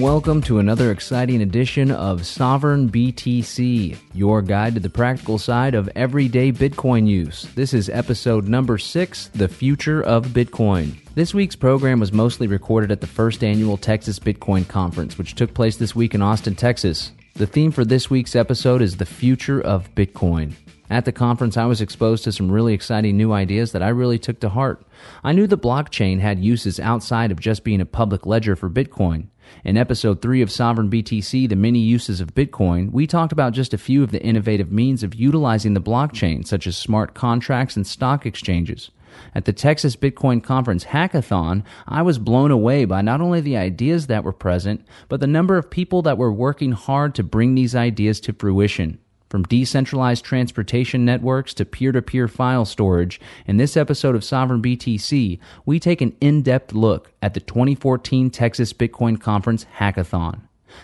Welcome to another exciting edition of Sovereign BTC, your guide to the practical side of everyday Bitcoin use. This is episode number six The Future of Bitcoin. This week's program was mostly recorded at the first annual Texas Bitcoin Conference, which took place this week in Austin, Texas. The theme for this week's episode is The Future of Bitcoin. At the conference, I was exposed to some really exciting new ideas that I really took to heart. I knew the blockchain had uses outside of just being a public ledger for Bitcoin. In episode 3 of Sovereign BTC, The Many Uses of Bitcoin, we talked about just a few of the innovative means of utilizing the blockchain, such as smart contracts and stock exchanges. At the Texas Bitcoin Conference Hackathon, I was blown away by not only the ideas that were present, but the number of people that were working hard to bring these ideas to fruition. From decentralized transportation networks to peer to peer file storage, in this episode of Sovereign BTC, we take an in depth look at the 2014 Texas Bitcoin Conference Hackathon.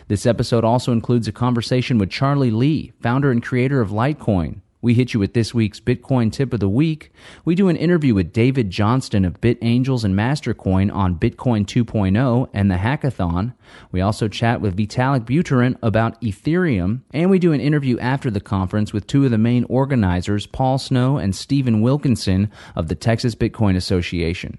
This episode also includes a conversation with Charlie Lee, founder and creator of Litecoin. We hit you with this week's Bitcoin tip of the week. We do an interview with David Johnston of BitAngels and Mastercoin on Bitcoin 2.0 and the hackathon. We also chat with Vitalik Buterin about Ethereum, and we do an interview after the conference with two of the main organizers, Paul Snow and Stephen Wilkinson of the Texas Bitcoin Association.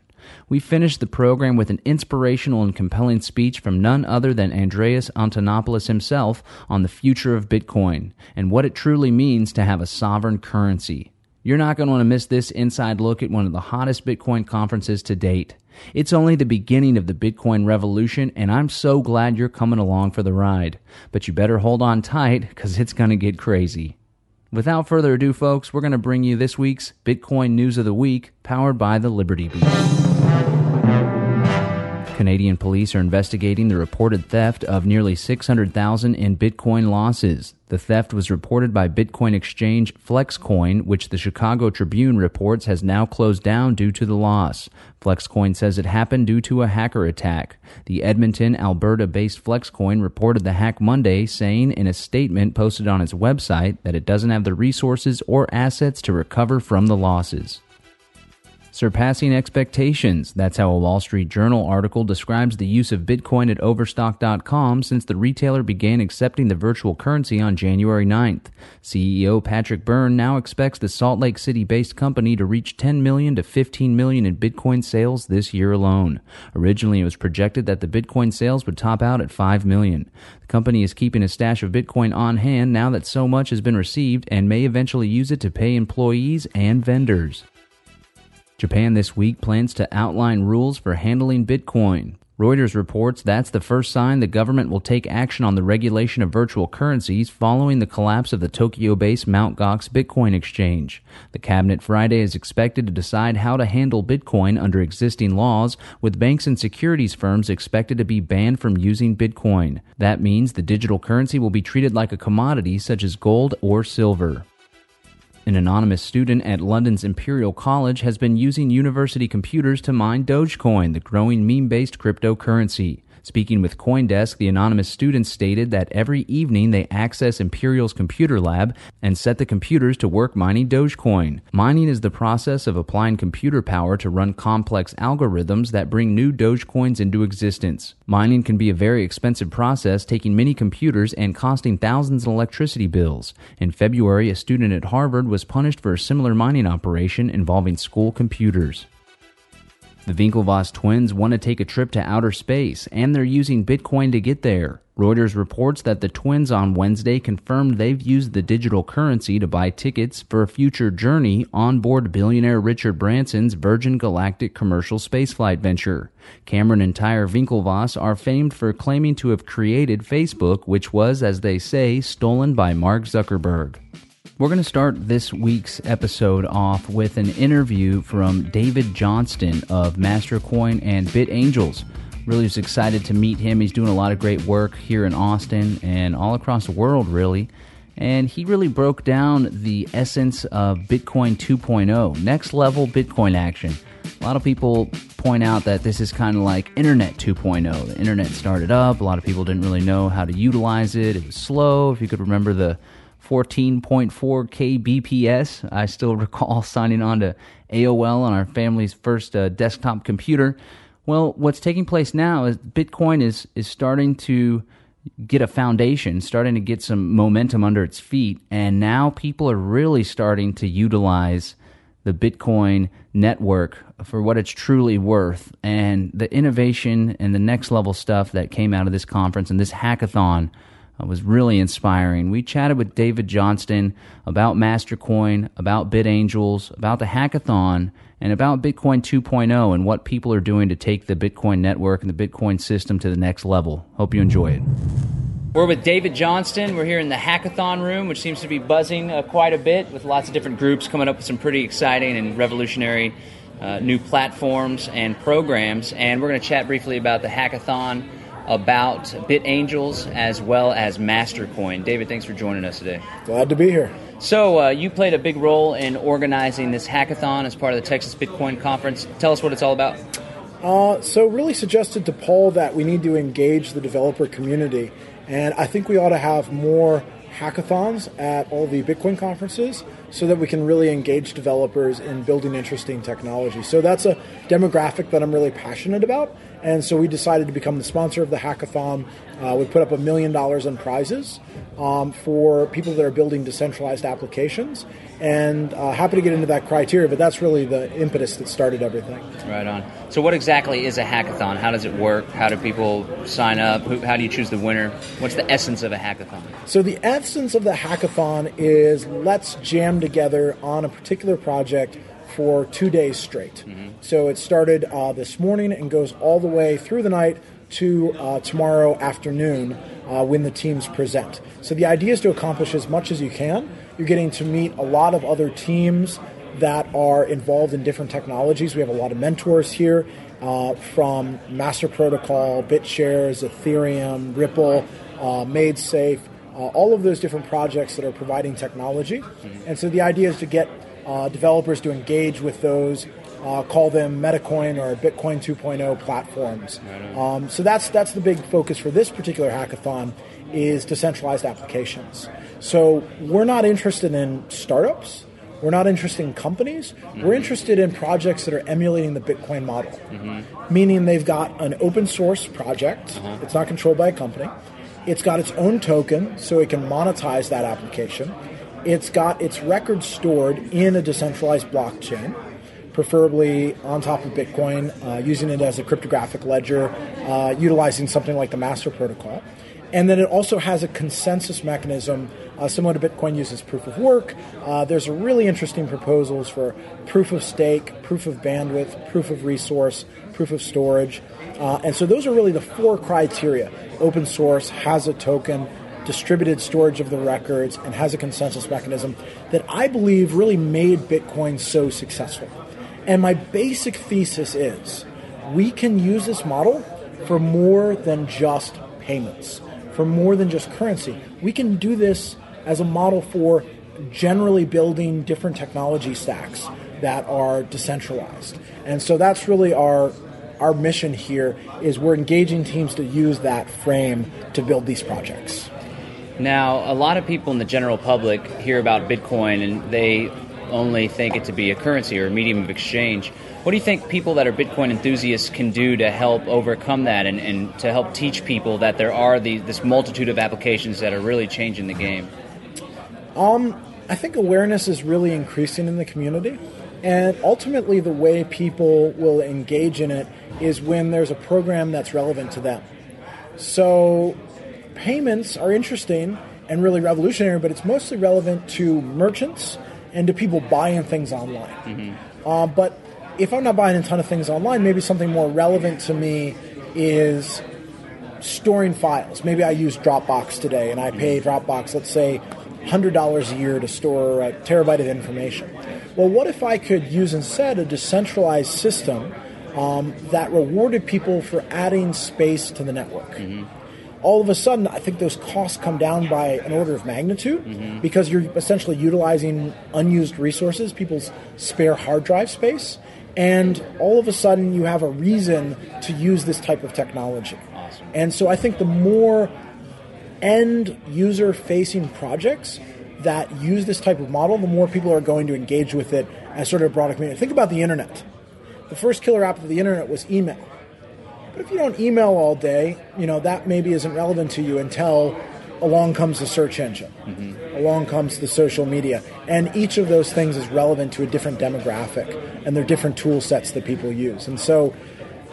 We finished the program with an inspirational and compelling speech from none other than Andreas Antonopoulos himself on the future of Bitcoin and what it truly means to have a sovereign currency. You're not going to want to miss this inside look at one of the hottest Bitcoin conferences to date. It's only the beginning of the Bitcoin revolution, and I'm so glad you're coming along for the ride. But you better hold on tight, because it's going to get crazy. Without further ado, folks, we're going to bring you this week's Bitcoin News of the Week, powered by the Liberty Beat. Canadian police are investigating the reported theft of nearly 600,000 in Bitcoin losses. The theft was reported by Bitcoin exchange Flexcoin, which the Chicago Tribune reports has now closed down due to the loss. Flexcoin says it happened due to a hacker attack. The Edmonton, Alberta based Flexcoin reported the hack Monday, saying in a statement posted on its website that it doesn't have the resources or assets to recover from the losses surpassing expectations. That's how a Wall Street Journal article describes the use of Bitcoin at Overstock.com since the retailer began accepting the virtual currency on January 9th. CEO Patrick Byrne now expects the Salt Lake City based company to reach 10 million to 15 million in Bitcoin sales this year alone. Originally, it was projected that the Bitcoin sales would top out at 5 million. The company is keeping a stash of Bitcoin on hand now that so much has been received and may eventually use it to pay employees and vendors. Japan this week plans to outline rules for handling Bitcoin. Reuters reports that's the first sign the government will take action on the regulation of virtual currencies following the collapse of the Tokyo based Mt. Gox Bitcoin exchange. The cabinet Friday is expected to decide how to handle Bitcoin under existing laws, with banks and securities firms expected to be banned from using Bitcoin. That means the digital currency will be treated like a commodity such as gold or silver. An anonymous student at London's Imperial College has been using university computers to mine Dogecoin, the growing meme based cryptocurrency. Speaking with Coindesk, the anonymous students stated that every evening they access Imperial's computer lab and set the computers to work mining Dogecoin. Mining is the process of applying computer power to run complex algorithms that bring new Dogecoins into existence. Mining can be a very expensive process, taking many computers and costing thousands in electricity bills. In February, a student at Harvard was punished for a similar mining operation involving school computers. The Winklevoss twins want to take a trip to outer space, and they're using Bitcoin to get there. Reuters reports that the twins on Wednesday confirmed they've used the digital currency to buy tickets for a future journey on board billionaire Richard Branson's Virgin Galactic commercial spaceflight venture. Cameron and Tyler Winklevoss are famed for claiming to have created Facebook, which was, as they say, stolen by Mark Zuckerberg. We're going to start this week's episode off with an interview from David Johnston of Mastercoin and BitAngels. Really was excited to meet him. He's doing a lot of great work here in Austin and all across the world, really. And he really broke down the essence of Bitcoin 2.0, next level Bitcoin action. A lot of people point out that this is kind of like Internet 2.0. The Internet started up, a lot of people didn't really know how to utilize it. It was slow. If you could remember the 14.4 kbps. I still recall signing on to AOL on our family's first uh, desktop computer. Well, what's taking place now is Bitcoin is is starting to get a foundation, starting to get some momentum under its feet, and now people are really starting to utilize the Bitcoin network for what it's truly worth. And the innovation and the next level stuff that came out of this conference and this hackathon was really inspiring. We chatted with David Johnston about Mastercoin, about BitAngels, about the hackathon, and about Bitcoin 2.0 and what people are doing to take the Bitcoin network and the Bitcoin system to the next level. Hope you enjoy it. We're with David Johnston. We're here in the hackathon room, which seems to be buzzing uh, quite a bit with lots of different groups coming up with some pretty exciting and revolutionary uh, new platforms and programs. And we're going to chat briefly about the hackathon about BitAngels as well as Mastercoin. David, thanks for joining us today. Glad to be here. So, uh, you played a big role in organizing this hackathon as part of the Texas Bitcoin Conference. Tell us what it's all about. Uh, so, really suggested to Paul that we need to engage the developer community, and I think we ought to have more hackathons at all the Bitcoin conferences so that we can really engage developers in building interesting technology. So that's a demographic that I'm really passionate about. And so we decided to become the sponsor of the hackathon. Uh, we put up a million dollars in prizes um, for people that are building decentralized applications. And uh, happy to get into that criteria, but that's really the impetus that started everything. Right on. So, what exactly is a hackathon? How does it work? How do people sign up? How do you choose the winner? What's the essence of a hackathon? So, the essence of the hackathon is let's jam together on a particular project for two days straight. Mm-hmm. So, it started uh, this morning and goes all the way through the night to uh, tomorrow afternoon uh, when the teams present. So the idea is to accomplish as much as you can. You're getting to meet a lot of other teams that are involved in different technologies. We have a lot of mentors here uh, from Master Protocol, BitShares, Ethereum, Ripple, uh, MaidSafe, uh, all of those different projects that are providing technology. Mm-hmm. And so the idea is to get uh, developers to engage with those uh, call them Metacoin or Bitcoin 2.0 platforms. Um, so that's that's the big focus for this particular hackathon is decentralized applications. So we're not interested in startups. We're not interested in companies. Mm-hmm. We're interested in projects that are emulating the Bitcoin model, mm-hmm. meaning they've got an open source project. Uh-huh. It's not controlled by a company. It's got its own token, so it can monetize that application. It's got its records stored in a decentralized blockchain preferably on top of Bitcoin, uh, using it as a cryptographic ledger, uh, utilizing something like the Master Protocol. And then it also has a consensus mechanism uh, similar to Bitcoin uses proof of work. Uh, there's really interesting proposals for proof of stake, proof of bandwidth, proof of resource, proof of storage. Uh, and so those are really the four criteria. Open source has a token, distributed storage of the records, and has a consensus mechanism that I believe really made Bitcoin so successful. And my basic thesis is we can use this model for more than just payments, for more than just currency. We can do this as a model for generally building different technology stacks that are decentralized. And so that's really our our mission here is we're engaging teams to use that frame to build these projects. Now, a lot of people in the general public hear about Bitcoin and they only think it to be a currency or a medium of exchange. What do you think people that are Bitcoin enthusiasts can do to help overcome that and, and to help teach people that there are the, this multitude of applications that are really changing the game? Um, I think awareness is really increasing in the community. And ultimately, the way people will engage in it is when there's a program that's relevant to them. So, payments are interesting and really revolutionary, but it's mostly relevant to merchants and to people buying things online. Mm-hmm. Uh, but if I'm not buying a ton of things online, maybe something more relevant to me is storing files. Maybe I use Dropbox today and I pay mm-hmm. Dropbox, let's say, $100 a year to store a terabyte of information. Well, what if I could use instead a decentralized system um, that rewarded people for adding space to the network? Mm-hmm all of a sudden, I think those costs come down by an order of magnitude mm-hmm. because you're essentially utilizing unused resources, people's spare hard drive space, and all of a sudden you have a reason to use this type of technology. Awesome. And so I think the more end user facing projects that use this type of model, the more people are going to engage with it as sort of a broader community. Think about the internet. The first killer app of the internet was email But if you don't email all day, you know, that maybe isn't relevant to you until along comes the search engine, mm-hmm. along comes the social media, and each of those things is relevant to a different demographic, and they're different tool sets that people use. And so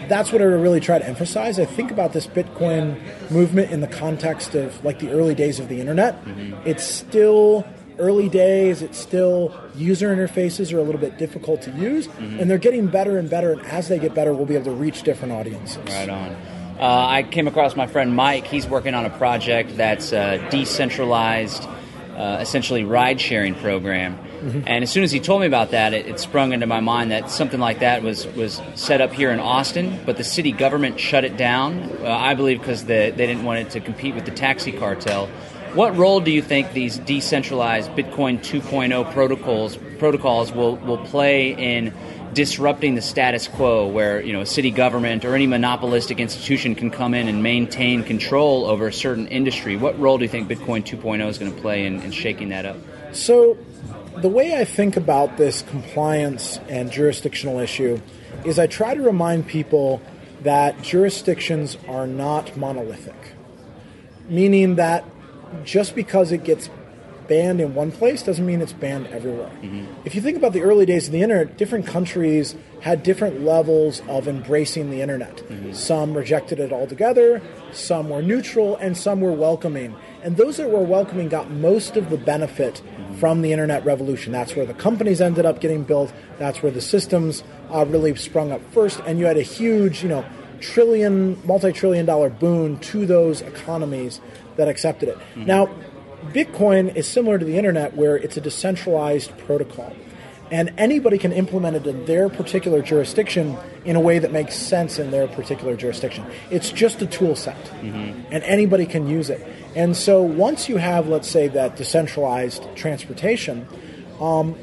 that's what I really try to emphasize. I think about this Bitcoin movement in the context of like the early days of the internet. Mm-hmm. It's still early days. It's still user interfaces are a little bit difficult to use, mm-hmm. and they're getting better and better. And as they get better, we'll be able to reach different audiences. Right on. Uh, I came across my friend Mike. He's working on a project that's a decentralized, uh, essentially ride sharing program. Mm-hmm. And as soon as he told me about that, it, it, sprung into my mind that something like that was, was set up here in Austin, but the city government shut it down, uh, I believe because the, they didn't want it to compete with the taxi cartel. What role do you think these decentralized Bitcoin 2.0 protocols protocols will, will play in disrupting the status quo where you know a city government or any monopolistic institution can come in and maintain control over a certain industry? What role do you think bitcoin 2.0 is going to play in, in shaking that up? So the way i think about this compliance and jurisdictional issue is i try to remind people that jurisdictions are not monolithic meaning that just because it gets banned in one place doesn't mean it's banned everywhere. Mm-hmm. If you think about the early days of the internet, different countries had different levels of embracing the internet. Mm-hmm. Some rejected it altogether, some were neutral, and some were welcoming. And those that were welcoming got most of the benefit mm-hmm. from the internet revolution. That's where the companies ended up getting built. That's where the systems uh, really sprung up first. And you had a huge, you know, trillion, multi-trillion dollar boon to those economies that accepted it. Mm-hmm. Now, Bitcoin is similar to the internet where it's a decentralized protocol. And anybody can implement it in their particular jurisdiction in a way that makes sense in their particular jurisdiction. It's just a tool set, mm-hmm. and anybody can use it. And so once you have, let's say, that decentralized transportation, um,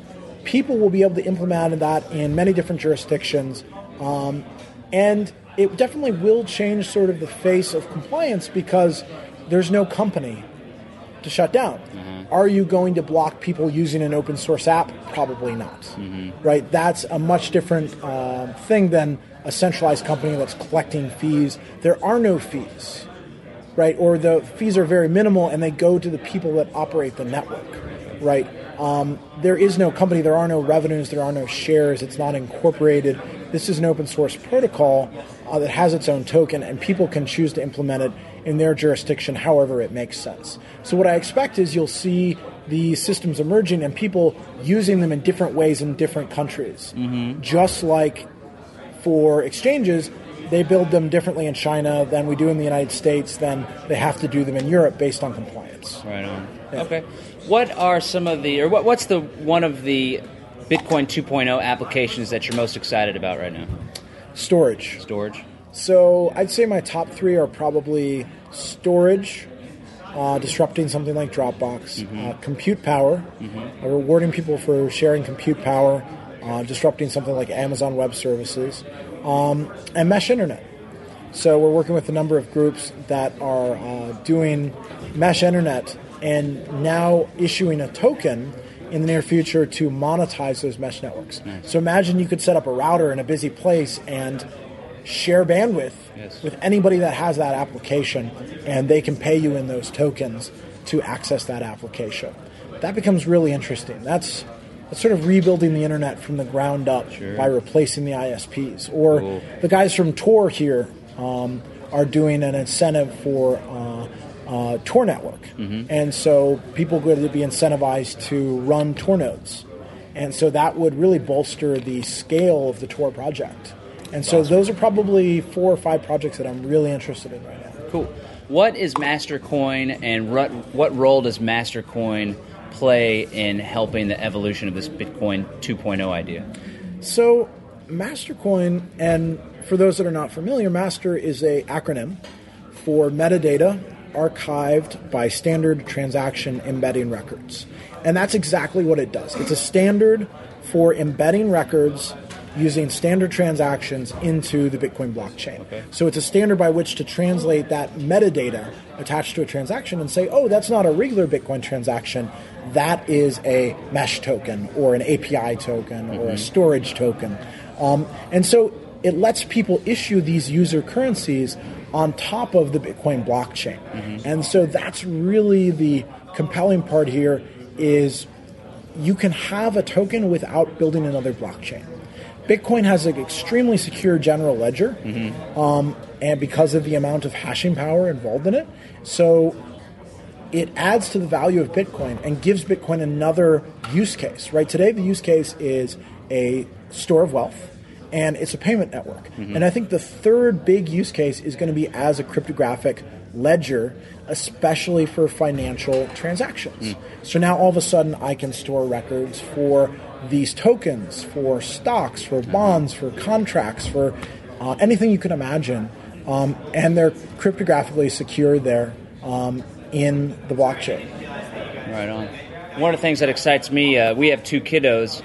people will be able to implement that in many different jurisdictions. Um, and it definitely will change sort of the face of compliance because there's no company to shut down. Mm-hmm. Are you going to block people using an open source app? Probably not. Mm-hmm. Right? That's a much different uh, thing than a centralized company that's collecting fees. There are no fees, right? Or the fees are very minimal and they go to the people that operate the network, right? Um, there is no company, there are no revenues, there are no shares, it's not incorporated. This is an open source protocol uh, that has its own token, and people can choose to implement it in their jurisdiction however it makes sense. So, what I expect is you'll see these systems emerging and people using them in different ways in different countries. Mm-hmm. Just like for exchanges, they build them differently in China than we do in the United States, then they have to do them in Europe based on compliance. Right on. Yeah. Okay. What are some of the, or what, what's the one of the Bitcoin 2.0 applications that you're most excited about right now? Storage. Storage. So I'd say my top three are probably storage, uh, disrupting something like Dropbox, mm-hmm. uh, compute power, mm-hmm. uh, rewarding people for sharing compute power, uh, disrupting something like Amazon Web Services, um, and mesh internet. So we're working with a number of groups that are uh, doing mesh internet and now issuing a token in the near future to monetize those mesh networks. Nice. So imagine you could set up a router in a busy place and share bandwidth yes. with anybody that has that application, and they can pay you in those tokens to access that application. That becomes really interesting. That's that's sort of rebuilding the internet from the ground up sure. by replacing the ISPs. Or cool. the guys from Tor here um, are doing an incentive for uh, uh, Tor network, mm-hmm. and so people are going to be incentivized to run Tor nodes, and so that would really bolster the scale of the Tor project. And so those are probably four or five projects that I'm really interested in right now. Cool. What is Mastercoin and what, what role does Mastercoin play in helping the evolution of this Bitcoin 2.0 idea? So, Mastercoin, and for those that are not familiar, Master is a acronym for metadata archived by standard transaction embedding records. And that's exactly what it does. It's a standard for embedding records using standard transactions into the Bitcoin blockchain. Okay. So it's a standard by which to translate that metadata attached to a transaction and say, oh, that's not a regular Bitcoin transaction. That is a mesh token or an API token mm-hmm. or a mm-hmm. storage token. Um, and so it lets people issue these user currencies on top of the Bitcoin blockchain. And so that's really the compelling part here is you can have a token without building another blockchain. Bitcoin has an extremely secure general ledger, um, and because of the amount of hashing power involved in it, so it adds to the value of Bitcoin and gives Bitcoin another use case. Right today, the use case is a store of wealth and it's a payment network. And I think the third big use case is going to be as a cryptographic ledger, especially for financial transactions. So now all of a sudden, I can store records for these tokens, for stocks, for bonds, for contracts, for uh, anything you can imagine. Um, and they're cryptographically secure there um, in the blockchain. Right on. One of the things that excites me, uh, we have two kiddos,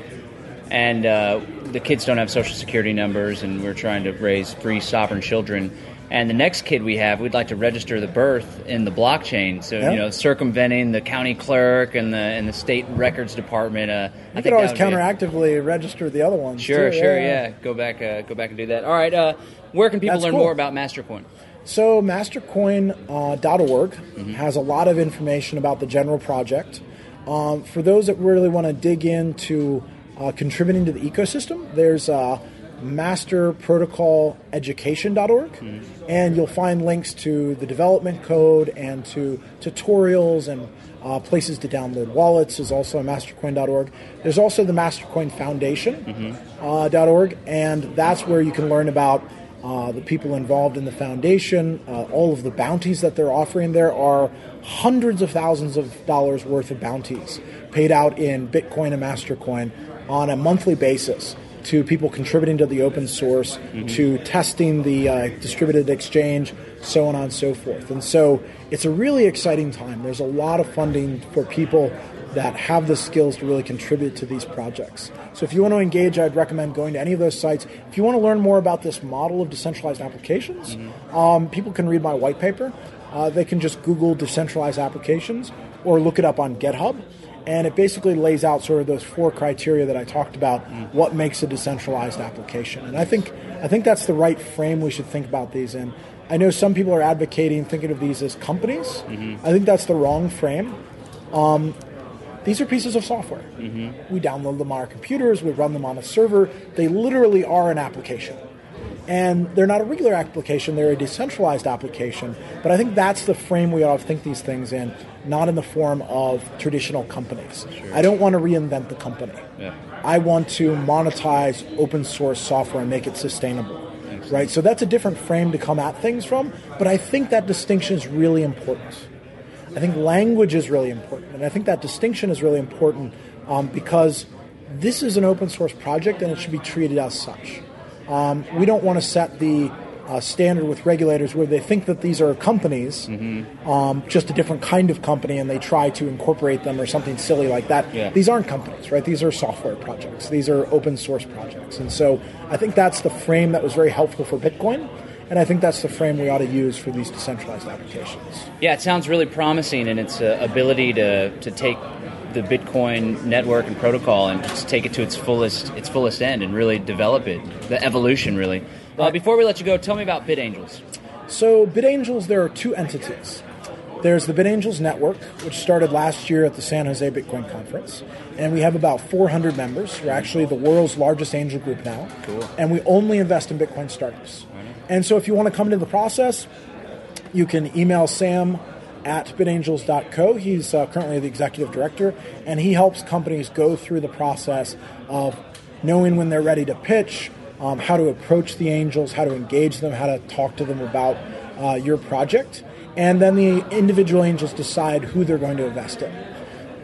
and uh, the kids don't have social security numbers, and we're trying to raise free sovereign children. And the next kid we have, we'd like to register the birth in the blockchain. So Yeah. you know, circumventing the county clerk and the and the state records department. Uh, I You think could always be a- counteractively register the other ones. Sure, too, sure, yeah. Go back, uh, go back and do that. All right. Uh, where can people That's learn cool. more about Mastercoin? So mastercoin.org Mm-hmm. has a lot of information about the general project. Um, for those that really want to dig into uh, contributing to the ecosystem, there's uh, masterprotocol.education.org, Mm-hmm. and you'll find links to the development code and to tutorials and uh, places to download wallets is also mastercoin.org. There's also the Mastercoin Foundation uh, .org, and that's where you can learn about uh, the people involved in the foundation, uh, all of the bounties that they're offering. There are hundreds of thousands of dollars worth of bounties paid out in Bitcoin and Mastercoin on a monthly basis to people contributing to the open source, to testing the uh, distributed exchange, so on and so forth. And so it's a really exciting time. There's a lot of funding for people that have the skills to really contribute to these projects. So if you want to engage, I'd recommend going to any of those sites. If you want to learn more about this model of decentralized applications, um, people can read my white paper. Uh, they can just Google decentralized applications or look it up on GitHub. And it basically lays out sort of those four criteria that I talked about. Mm. What makes a decentralized application? And I think I think that's the right frame we should think about these in. I know some people are advocating thinking of these as companies. Mm-hmm. I think that's the wrong frame. Um, these are pieces of software. Mm-hmm. We download them on our computers, we run them on a server. They literally are an application. And they're not a regular application, they're a decentralized application. But I think that's the frame we ought to think these things in, not in the form of traditional companies. I don't want to reinvent the company. Yeah. I want to monetize open source software and make it sustainable. Right? So that's a different frame to come at things from, but I think that distinction is really important. I think language is really important, and I think that distinction is really important um, because this is an open source project and it should be treated as such. Um, we don't want to set the uh, standard with regulators where they think that these are companies, um, just a different kind of company, and they try to incorporate them or something silly like that. Yeah. These aren't companies, right? These are software projects. These are open source projects, and so I think that's the frame that was very helpful for Bitcoin. And I think that's the frame we ought to use for these decentralized applications. Yeah, it sounds really promising in its uh, ability to, to take the Bitcoin network and protocol and just take it to its fullest its fullest end and really develop it, the evolution really. Uh, before we let you go, tell me about BitAngels. So, BitAngels, there are two entities. There's the BitAngels Network, which started last year at the San Jose Bitcoin Conference, and we have about 400 members. We're actually the world's largest angel group now, Cool. and we only invest in Bitcoin startups. And so, if you want to come into the process, you can email Sam at bitangels.co. He's uh, currently the executive director, and he helps companies go through the process of knowing when they're ready to pitch, um, how to approach the angels, how to engage them, how to talk to them about uh, your project, and then the individual angels decide who they're going to invest in.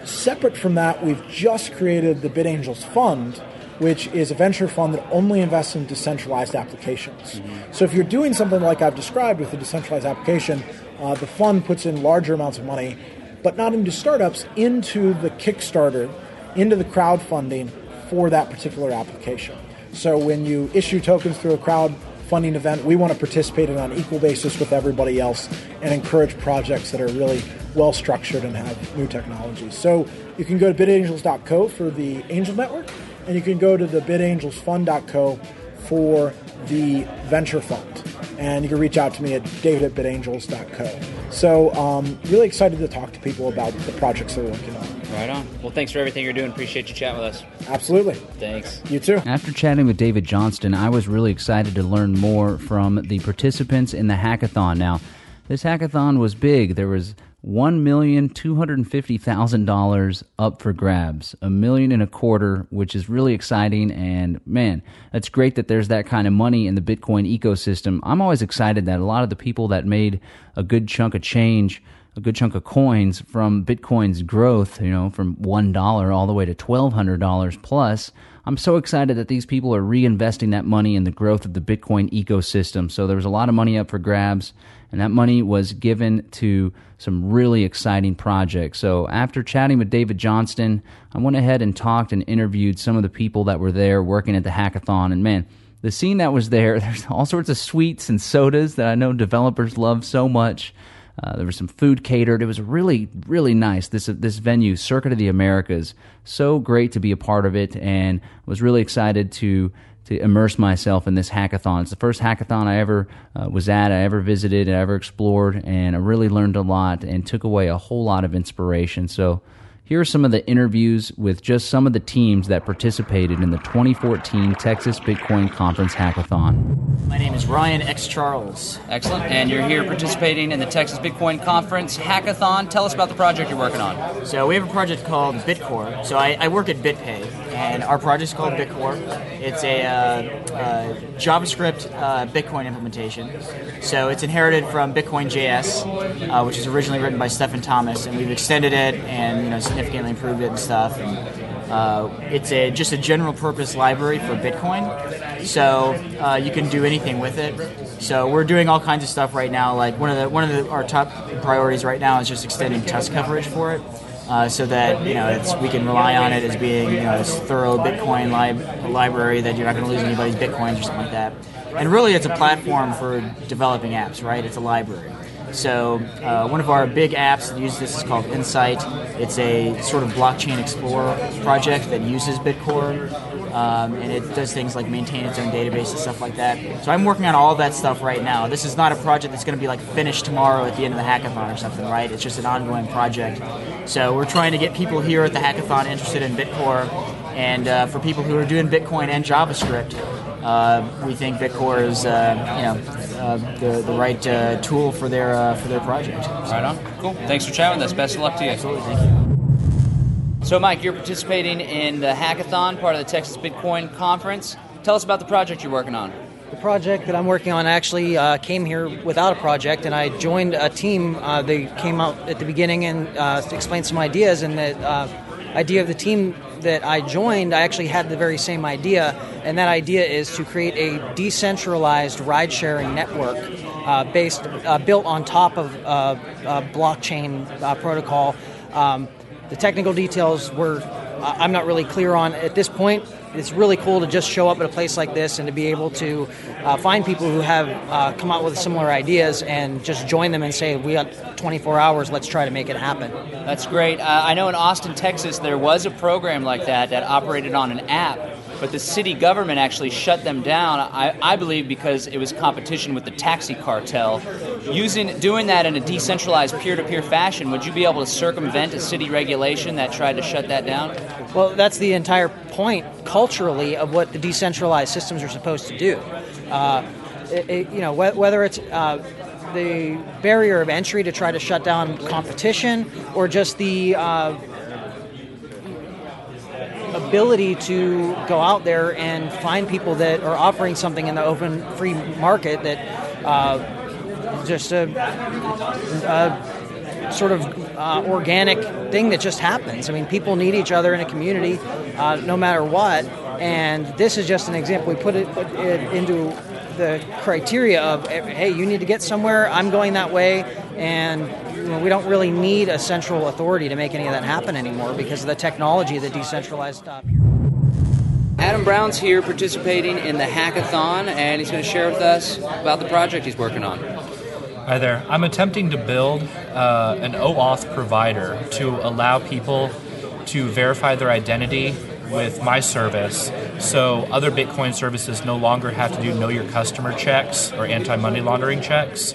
Separate from that, we've just created the BitAngels Fund, which is a venture fund that only invests in decentralized applications. So if you're doing something like I've described with a decentralized application, uh, the fund puts in larger amounts of money, but not into startups, into the Kickstarter, into the crowdfunding for that particular application. So when you issue tokens through a crowdfunding event, we want to participate in on equal basis with everybody else and encourage projects that are really well structured and have new technologies. So you can go to bitangels.co for the angel network, and you can go to the bitangelsfund.co for the venture fund. And you can reach out to me at david at bitangels.co. So, um, really excited to talk to people about the projects they're working on. Right on. Well, thanks for everything you're doing. Appreciate you chatting with us. Absolutely. Thanks. You too. After chatting with David Johnston, I was really excited to learn more from the participants in the hackathon. Now, this hackathon was big. There was one million two hundred and fifty thousand dollars up for grabs, a million and a quarter, which is really exciting. And man, it's great that there's that kind of money in the Bitcoin ecosystem. I'm always excited that a lot of the people that made a good chunk of change, a good chunk of coins from Bitcoin's growth, you know, from one dollar all the way to twelve hundred dollars plus. I'm so excited that these people are reinvesting that money in the growth of the Bitcoin ecosystem. So there was a lot of money up for grabs, and that money was given to some really exciting projects. So after chatting with David Johnston, I went ahead and talked and interviewed some of the people that were there working at the hackathon. And man, the scene that was there, there's all sorts of sweets and sodas that I know developers love so much. Uh, there was some food catered. It was really, really nice. This this venue, Circuit of the Americas, so great to be a part of it, and was really excited to to immerse myself in this hackathon. It's the first hackathon I ever uh, was at, I ever visited, I ever explored, and I really learned a lot and took away a whole lot of inspiration. So here are some of the interviews with just some of the teams that participated in the 2014 Texas Bitcoin Conference Hackathon. My name is Ryan X. Charles. Excellent. And you're here participating in the Texas Bitcoin Conference Hackathon. Tell us about the project you're working on. So we have a project called Bitcore. So I, I work at BitPay, and our project is called Bitcore. It's a uh, uh, JavaScript uh, Bitcoin implementation. So it's inherited from Bitcoin JS, uh, which was originally written by Stefan Thomas, and we've extended it and you know significantly improved it and stuff. And, uh, it's a just a general purpose library for Bitcoin, so uh, you can do anything with it. So we're doing all kinds of stuff right now. Like one of the one of the, our top priorities right now is just extending test coverage for it, uh, so that you know it's we can rely on it as being you know this thorough Bitcoin lib- library that you're not going to lose anybody's bitcoins or something like that. And really, it's a platform for developing apps, right? It's a library. So uh, one of our big apps that uses this is called Insight. It's a sort of blockchain explorer project that uses Bitcore, um, and it does things like maintain its own database and stuff like that. So I'm working on all that stuff right now. This is not a project that's going to be like finished tomorrow at the end of the hackathon or something, right? It's just an ongoing project. So we're trying to get people here at the hackathon interested in Bitcore, and uh, for people who are doing Bitcoin and JavaScript. Uh, we think Bitcore is, uh, you know, uh, the, the right uh, tool for their uh, for their project. Right on. Cool. Thanks for chatting with us. Best of luck to you. Absolutely, thank you. So, Mike, you're participating in the hackathon, part of the Texas Bitcoin Conference. Tell us about the project you're working on. The project that I'm working on actually uh, came here without a project, and I joined a team. Uh, they came out at the beginning and uh, explained some ideas, and the uh, idea of the team that I joined, I actually had the very same idea, and that idea is to create a decentralized ride-sharing network uh, based uh, built on top of uh, a blockchain uh, protocol. Um, the technical details were I'm not really clear on at this point. It's really cool to just show up at a place like this and to be able to uh, find people who have uh, come out with similar ideas and just join them and say, "We got 24 hours. Let's try to make it happen." That's great. Uh, I know in Austin, Texas, there was a program like that that operated on an app, but the city government actually shut them down. I, I believe because it was competition with the taxi cartel. Using doing that in a decentralized peer-to-peer fashion, would you be able to circumvent a city regulation that tried to shut that down? Well, that's the entire point culturally of what the decentralized systems are supposed to do. Uh, it, it- you know, wh- whether it's uh, the barrier of entry to try to shut down competition, or just the uh, ability to go out there and find people that are offering something in the open free market that uh, just a, a sort of uh, organic thing that just happens. I mean, people need each other in a community, uh, no matter what. And this is just an example. We put it, put it into the criteria of, hey, you need to get somewhere. I'm going that way, and you know, we don't really need a central authority to make any of that happen anymore because of the technology, the decentralized stuff. Adam Brown's here participating in the hackathon, and he's going to share with us about the project he's working on. Hi there. I'm attempting to build uh, an OAuth provider to allow people to verify their identity with my service, so other Bitcoin services no longer have to do know your customer checks or anti money laundering checks.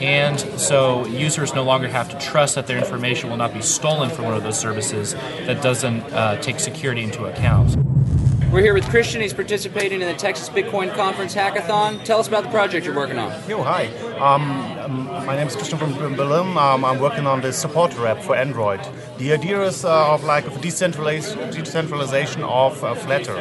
And so users no longer have to trust that their information will not be stolen from one of those services that doesn't uh, take security into account. We're here with Christian. He's participating in the Texas Bitcoin Conference Hackathon. Tell us about the project you're working on. Yo, hi. Um, my name is Christian from Berlin. Um, I'm working on the supporter app for Android. The idea is uh, of like a decentralization, of uh, Flattr.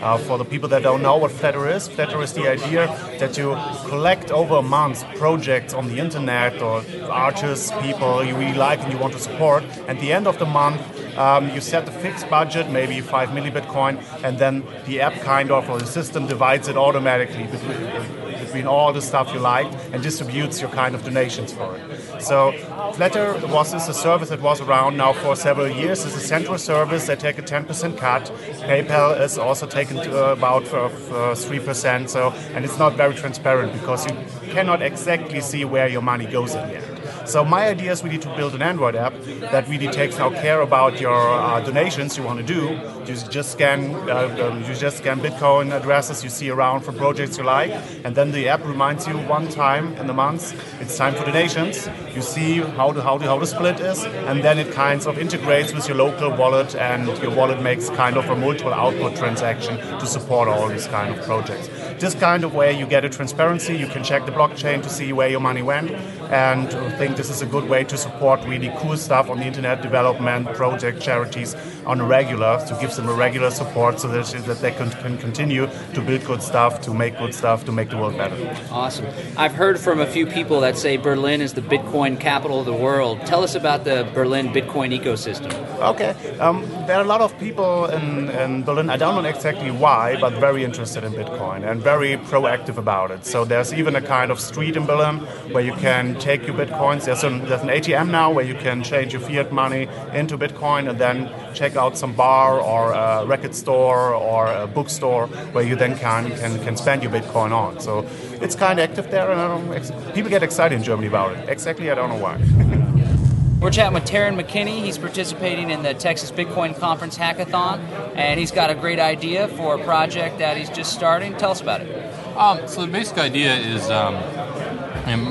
Uh, for the people that don't know what Flattr is, Flattr is the idea that you collect over a month projects on the internet or artists, people you really like and you want to support. At the end of the month, um, you set a fixed budget, maybe five millibitcoin, and then the app kind of or the system divides it automatically between between all the stuff you liked and distributes your kind of donations for it. So Flattr was this a service that was around now for several years. It's a central service. They take a 10% cut. PayPal is also taken to about uh, 3%. So and it's not very transparent because you cannot exactly see where your money goes in the end. So my idea is we need to build an Android app that really takes now care about your uh, donations you want to do. You just scan, uh, um, you just scan Bitcoin addresses you see around for projects you like, and then the app reminds you one time in the month it's time for donations. You see how the how the how the split is, and then it kind of integrates with your local wallet, and your wallet makes kind of a multiple output transaction to support all these kind of projects. This kind of way you get a transparency. You can check the blockchain to see where your money went, and I think this is a good way to support really cool stuff on the internet development, project charities on a regular to give a regular support so that, that they can, can continue to build good stuff, to make good stuff, to make the world better. Awesome. I've heard from a few people that say Berlin is the Bitcoin capital of the world. Tell us about the Berlin Bitcoin ecosystem. Okay. Um, there are a lot of people in, in Berlin, I don't know exactly why, but very interested in Bitcoin and very proactive about it. So there's even a kind of street in Berlin where you can take your Bitcoins. There's an, there's an ATM now where you can change your fiat money into Bitcoin and then check out some bar or a record store or a bookstore where you then can, can, can spend your Bitcoin on. So it's kind of active there, and people get excited in Germany about it. Exactly, I don't know why. We're chatting with Taryn McKinney. He's participating in the Texas Bitcoin Conference Hackathon, and he's got a great idea for a project that he's just starting. Tell us about it. Um, so the basic idea is, um,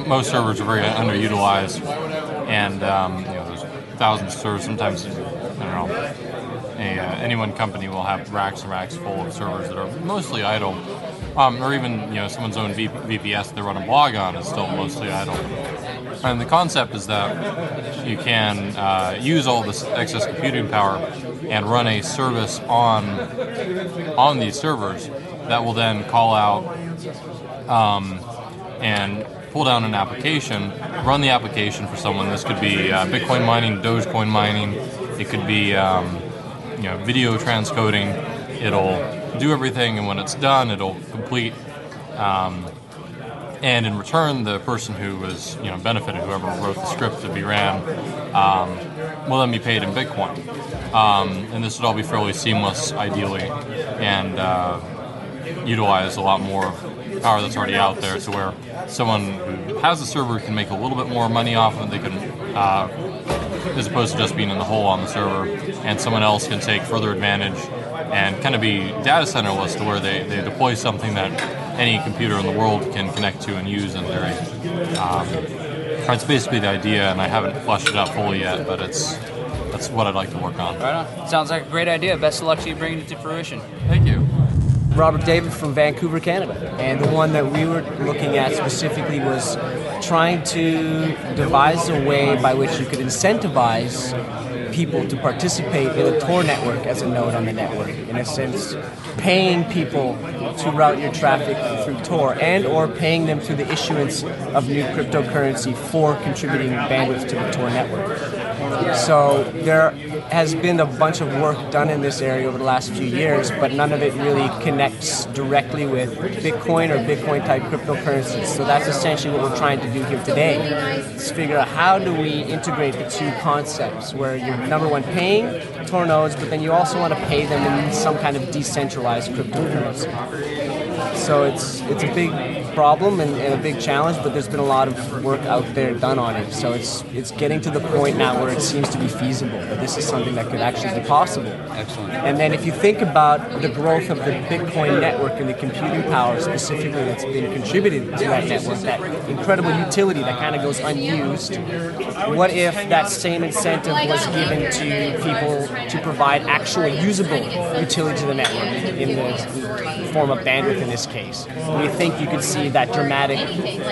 most servers are very underutilized, and um, you know, there's thousands of servers. Sometimes, Don't know, a, uh, any one company will have racks and racks full of servers that are mostly idle, um, or even you know someone's own v- VPS they run a blog on is still mostly idle. And the concept is that you can uh, use all this excess computing power and run a service on on these servers that will then call out um, and pull down an application, run the application for someone. This could be uh, Bitcoin mining, Dogecoin mining. It could be um, you know video transcoding. It'll do everything, and when it's done, it'll complete. Um, and in return, the person who was you know benefited, whoever wrote the script to be ran, um, will then be paid in Bitcoin. Um, and this would all be fairly seamless, ideally, and uh, utilize a lot more power that's already out there to where someone who has a server can make a little bit more money off of it. They can, uh, as opposed to just being in the hole on the server, and someone else can take further advantage and kind of be data centerless to where they, they deploy something that any computer in the world can connect to and use in theory. Um, that's basically the idea, and I haven't fleshed it out fully yet, but it's that's what I'd like to work on. Right on. Sounds like a great idea. Best of luck to you bringing it to fruition. Thank you. Robert David from Vancouver, Canada. And the one that we were looking at specifically was trying to devise a way by which you could incentivize people to participate in a Tor network as a node on the network. In a sense, paying people to route your traffic through Tor and or paying them through the issuance of new cryptocurrency for contributing bandwidth to the Tor network. So there has been a bunch of work done in this area over the last few years, but none of it really connects directly with Bitcoin or Bitcoin type cryptocurrencies. So that's essentially what we're trying to do here today. Is figure out how do we integrate the two concepts where you're number one paying Tor nodes, but then you also want to pay them in some kind of decentralized cryptocurrency. So it's it's a big problem and, and, a big challenge, but there's been a lot of work out there done on it. So it's it's getting to the point now where it seems to be feasible that this is something that could actually be possible. Excellent. And then if you think about the growth of the Bitcoin network and the computing power specifically that's been contributed to that network, that incredible utility that kind of goes unused, what if that same incentive was given to people to provide actual usable utility to the network in the form of bandwidth in this case? We think you could see that dramatic,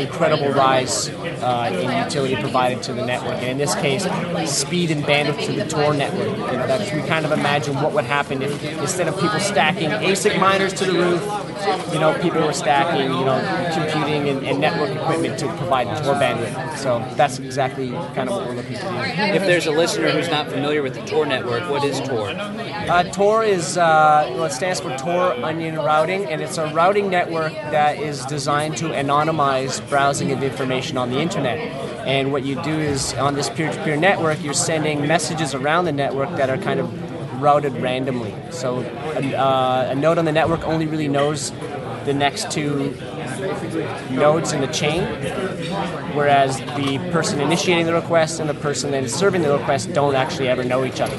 incredible rise uh, in utility provided to the network. And in this case, speed and bandwidth to the Tor network. You know, that's, we kind of imagine what would happen if instead of people stacking ASIC miners to the roof, you know, people were stacking, you know, computing and, and network equipment to provide Tor bandwidth. So that's exactly kind of what we're looking to do. If there's a listener who's not familiar with the Tor network, what is Tor? Uh, Tor is uh, well, it stands for Tor Onion Routing, and it's a routing network that is designed to anonymize browsing of information on the internet. And what you do is on this peer-to-peer network, you're sending messages around the network that are kind of routed randomly. So uh, a node on the network only really knows the next two nodes in the chain, whereas the person initiating the request and the person then serving the request don't actually ever know each other.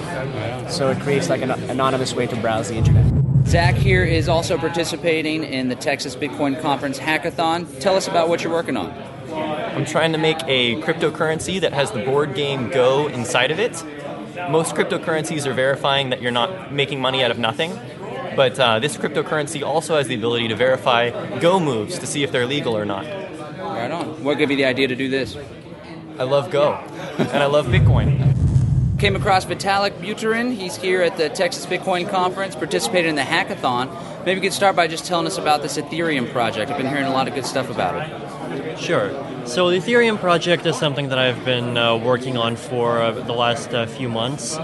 So it creates like an anonymous way to browse the internet. Zach here is also participating in the Texas Bitcoin Conference Hackathon. Tell us about what you're working on. I'm trying to make a cryptocurrency that has the board game Go inside of it. Most cryptocurrencies are verifying that you're not making money out of nothing, but uh, this cryptocurrency also has the ability to verify Go moves to see if they're legal or not. Right on. What gave you the idea to do this? I love Go, and I love Bitcoin. Came across Vitalik Buterin. He's here at the Texas Bitcoin Conference, participated in the hackathon. Maybe you could start by just telling us about this Ethereum project. I've been hearing a lot of good stuff about it. Sure. So the Ethereum project is something that I've been uh, working on for uh, the last uh, few months.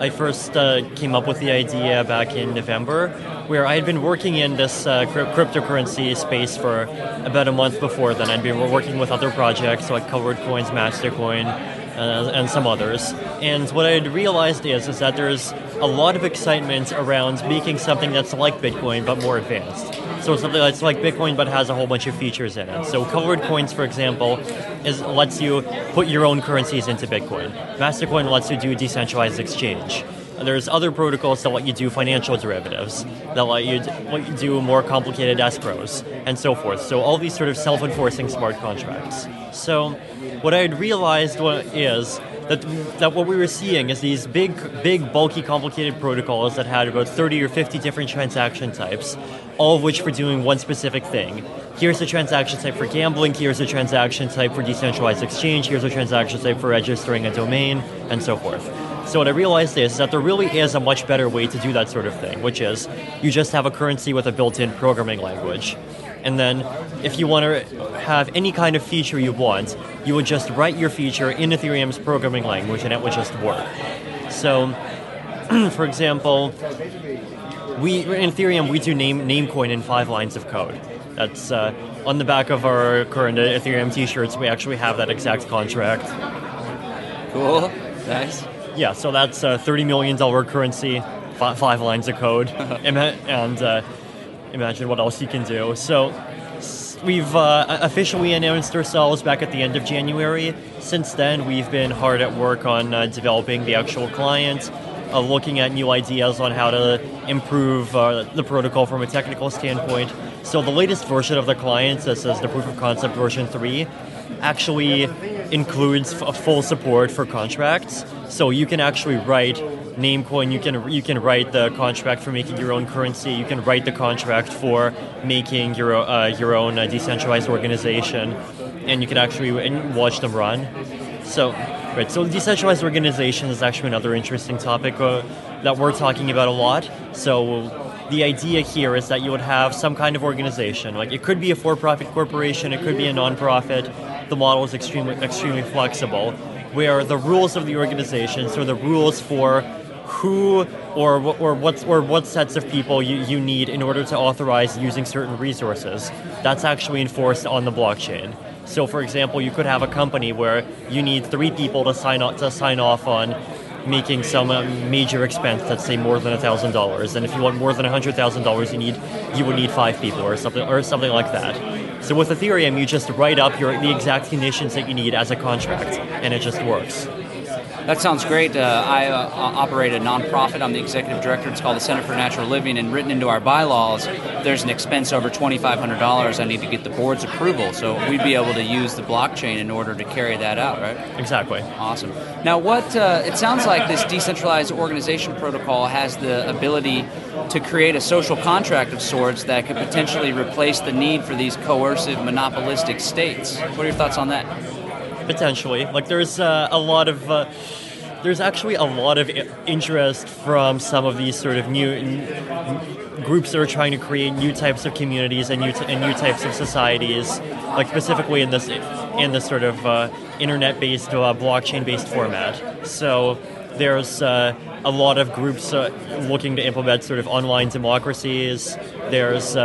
I first uh, came up with the idea back in November, where I had been working in this uh, cryptocurrency space for about a month before then. I'd been working with other projects like Colored Coins, Mastercoin, and some others. And what I had realized is, is that there's a lot of excitement around making something that's like Bitcoin but more advanced. So something that's like Bitcoin but has a whole bunch of features in it. So Colored Coins, for example, is lets you put your own currencies into Bitcoin. Mastercoin lets you do decentralized exchange. There's other protocols that let you do financial derivatives, that let you, let you do more complicated escrows, and so forth. So all these sort of self-enforcing smart contracts. So what I had realized is that, that what we were seeing is these big, big, bulky, complicated protocols that had about 30 or 50 different transaction types, all of which were doing one specific thing. Here's a transaction type for gambling, here's a transaction type for decentralized exchange, here's a transaction type for registering a domain, and so forth. So what I realized is that there really is a much better way to do that sort of thing, which is you just have a currency with a built-in programming language. And then if you want to have any kind of feature you want, you would just write your feature in Ethereum's programming language and it would just work. So, for example, we in Ethereum we do name Namecoin in five lines of code. That's uh, on the back of our current Ethereum T-shirts. We actually have that exact contract. Cool, nice. Yeah, so that's a thirty million dollar currency, five, lines of code, and uh, imagine what else you can do. So we've uh, officially announced ourselves back at the end of January. Since then, we've been hard at work on uh, developing the actual client, uh, looking at new ideas on how to improve uh, the protocol from a technical standpoint. So the latest version of the client, this is the proof of concept version 3, actually includes f- full support for contracts. So you can actually write Namecoin. You can you can write the contract for making your own currency. You can write the contract for making your uh, your own uh, decentralized organization, and you can actually watch them run. So, right. So decentralized organization is actually another interesting topic uh, that we're talking about a lot. So the idea here is that you would have some kind of organization. Like it could be a for-profit corporation, it could be a non-profit. The model is extremely extremely flexible, where the rules of the organization, so the rules for who or or what or what sets of people you, you need in order to authorize using certain resources, that's actually enforced on the blockchain. So, for example, you could have a company where you need three people to sign off, to sign off on making some uh, major expense that's say more than thousand dollars. And if you want more than hundred thousand dollars, you need you would need five people or something or something like that. So with Ethereum, you just write up your the exact conditions that you need as a contract, and it just works. That sounds great. Uh, I uh, operate a nonprofit. I'm the executive director. It's called the Center for Natural Living. And written into our bylaws, there's an expense over $2,500. I need to get the board's approval. So we'd be able to use the blockchain in order to carry that out, right? Exactly. Awesome. Now, what uh, it sounds like this decentralized organization protocol has the ability to create a social contract of sorts that could potentially replace the need for these coercive, monopolistic states. What are your thoughts on that? Potentially. Like there's uh, a lot of uh, there's actually a lot of interest from some of these sort of new groups that are trying to create new types of communities and new and new types of societies, like specifically in this in this sort of uh, internet-based, uh, blockchain-based format. So there's uh, a lot of groups uh, looking to implement sort of online democracies. There's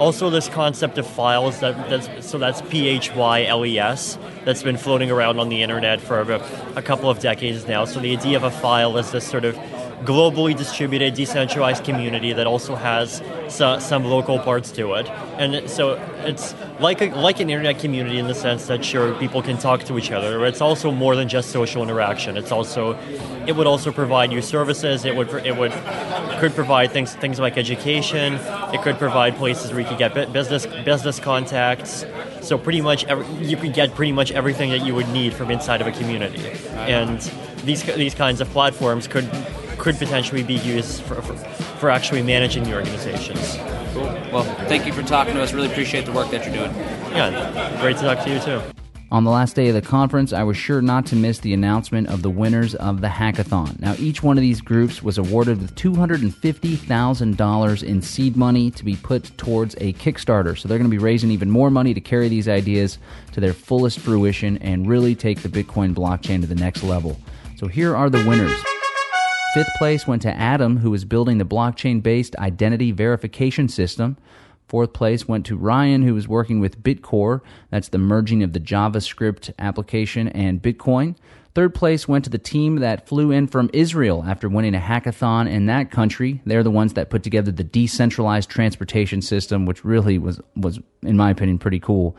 also this concept of phyles that that's, so that's P H Y L E S that's been floating around on the internet for a, a couple of decades now. So the idea of a phyle is this sort of globally distributed, decentralized community that also has so, some local parts to it. And so it's like a, like an internet community in the sense that sure people can talk to each other. But it's also more than just social interaction. It's also it would also provide you services. It would it would could provide things things like education. It could provide places where you could get business business contacts. So pretty much every, you could get pretty much everything that you would need from inside of a community. And these these kinds of platforms could could potentially be used for, for, for actually managing the organizations. Cool. Well, thank you for talking to us. Really appreciate the work that you're doing. Yeah, great to talk to you too. On the last day of the conference, I was sure not to miss the announcement of the winners of the hackathon. Now, each one of these groups was awarded with $250,000 in seed money to be put towards a Kickstarter. So they're going to be raising even more money to carry these ideas to their fullest fruition and really take the Bitcoin blockchain to the next level. So here are the winners. Fifth place went to Adam, who was building the blockchain based identity verification system. Fourth place went to Ryan, who was working with Bitcore. That's the merging of the JavaScript application and Bitcoin. Third place went to the team that flew in from Israel after winning a hackathon in that country. They're the ones that put together the decentralized transportation system, which really was, was in my opinion, pretty cool.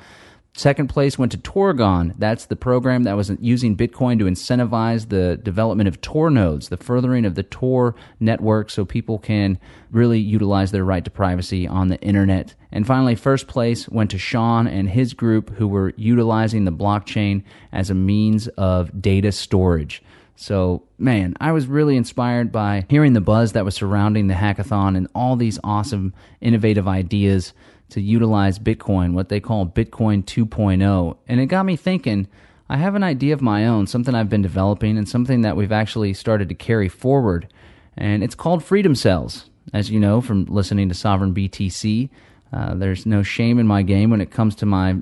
Second place went to Torgon. That's the program that was using Bitcoin to incentivize the development of Tor nodes, the furthering of the Tor network so people can really utilize their right to privacy on the internet. And finally, first place went to Sean and his group who were utilizing the blockchain as a means of data storage. So, man, I was really inspired by hearing the buzz that was surrounding the hackathon and all these awesome, innovative ideas to utilize Bitcoin, what they call Bitcoin 2.0. And it got me thinking I have an idea of my own, something I've been developing, and something that we've actually started to carry forward. And it's called Freedom Cells. As you know from listening to Sovereign BTC, uh, there's no shame in my game when it comes to my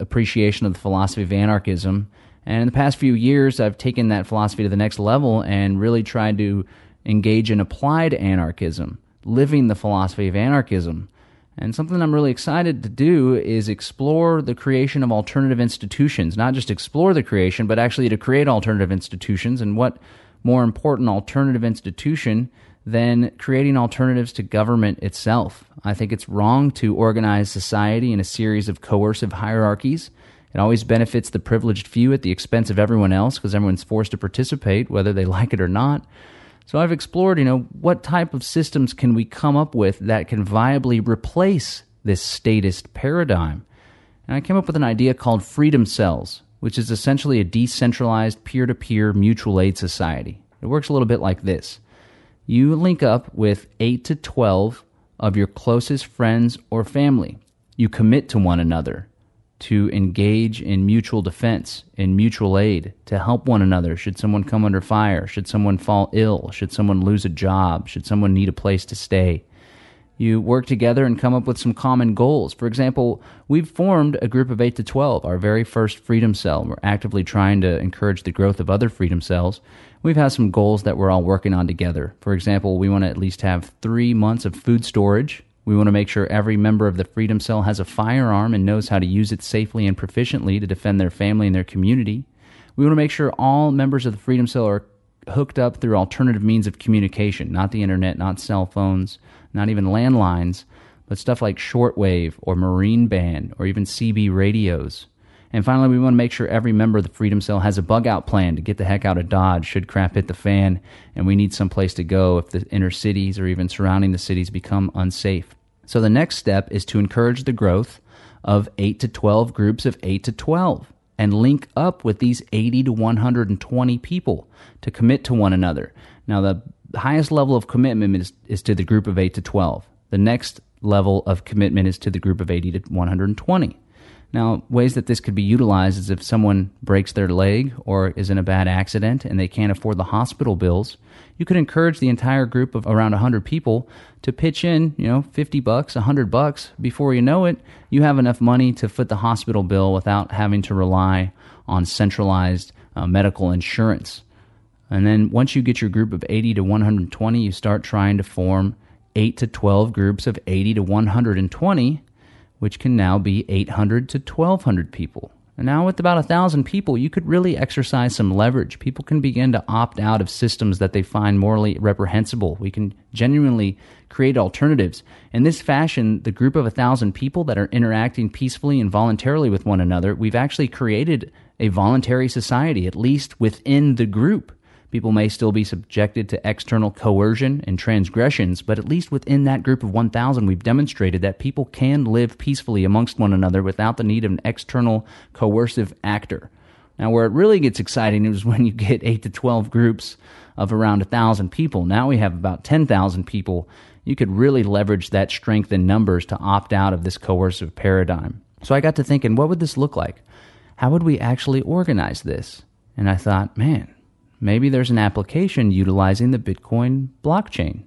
appreciation of the philosophy of anarchism. And in the past few years, I've taken that philosophy to the next level and really tried to engage in applied anarchism, living the philosophy of anarchism. And something I'm really excited to do is explore the creation of alternative institutions, not just explore the creation, but actually to create alternative institutions. And what more important alternative institution than creating alternatives to government itself? I think it's wrong to organize society in a series of coercive hierarchies. It always benefits the privileged few at the expense of everyone else because everyone's forced to participate, whether they like it or not. So I've explored, you know, what type of systems can we come up with that can viably replace this statist paradigm? And I came up with an idea called Freedom Cells, which is essentially a decentralized peer to peer mutual aid society. It works a little bit like this you link up with 8 to 12 of your closest friends or family. You commit to one another to engage in mutual defense, in mutual aid, to help one another should someone come under fire, should someone fall ill, should someone lose a job, should someone need a place to stay. You work together and come up with some common goals. For example, we've formed a group of 8 to 12, our very first freedom cell. We're actively trying to encourage the growth of other freedom cells. We've had some goals that we're all working on together. For example, we want to at least have three months of food storage we want to make sure every member of the Freedom Cell has a firearm and knows how to use it safely and proficiently to defend their family and their community. We want to make sure all members of the Freedom Cell are hooked up through alternative means of communication, not the internet, not cell phones, not even landlines, but stuff like shortwave or marine band or even CB radios. And finally, we want to make sure every member of the Freedom Cell has a bug out plan to get the heck out of Dodge should crap hit the fan and we need some place to go if the inner cities or even surrounding the cities become unsafe. So the next step is to encourage the growth of 8 to 12 groups of 8 to 12 and link up with these 80 to 120 people to commit to one another. Now, the highest level of commitment is, is to the group of 8 to 12. The next level of commitment is to the group of 80 to 120. Now, ways that this could be utilized is if someone breaks their leg or is in a bad accident and they can't afford the hospital bills, you could encourage the entire group of around 100 people to pitch in, you know, 50 bucks, 100 bucks. Before you know it, you have enough money to foot the hospital bill without having to rely on centralized uh, medical insurance. And then once you get your group of 80 to 120, you start trying to form 8 to 12 groups of 80 to 120 which can now be 800 to 1200 people. And now, with about 1,000 people, you could really exercise some leverage. People can begin to opt out of systems that they find morally reprehensible. We can genuinely create alternatives. In this fashion, the group of 1,000 people that are interacting peacefully and voluntarily with one another, we've actually created a voluntary society, at least within the group. People may still be subjected to external coercion and transgressions, but at least within that group of 1,000, we've demonstrated that people can live peacefully amongst one another without the need of an external coercive actor. Now, where it really gets exciting is when you get 8 to 12 groups of around 1,000 people. Now we have about 10,000 people. You could really leverage that strength in numbers to opt out of this coercive paradigm. So I got to thinking, what would this look like? How would we actually organize this? And I thought, man, Maybe there's an application utilizing the Bitcoin blockchain.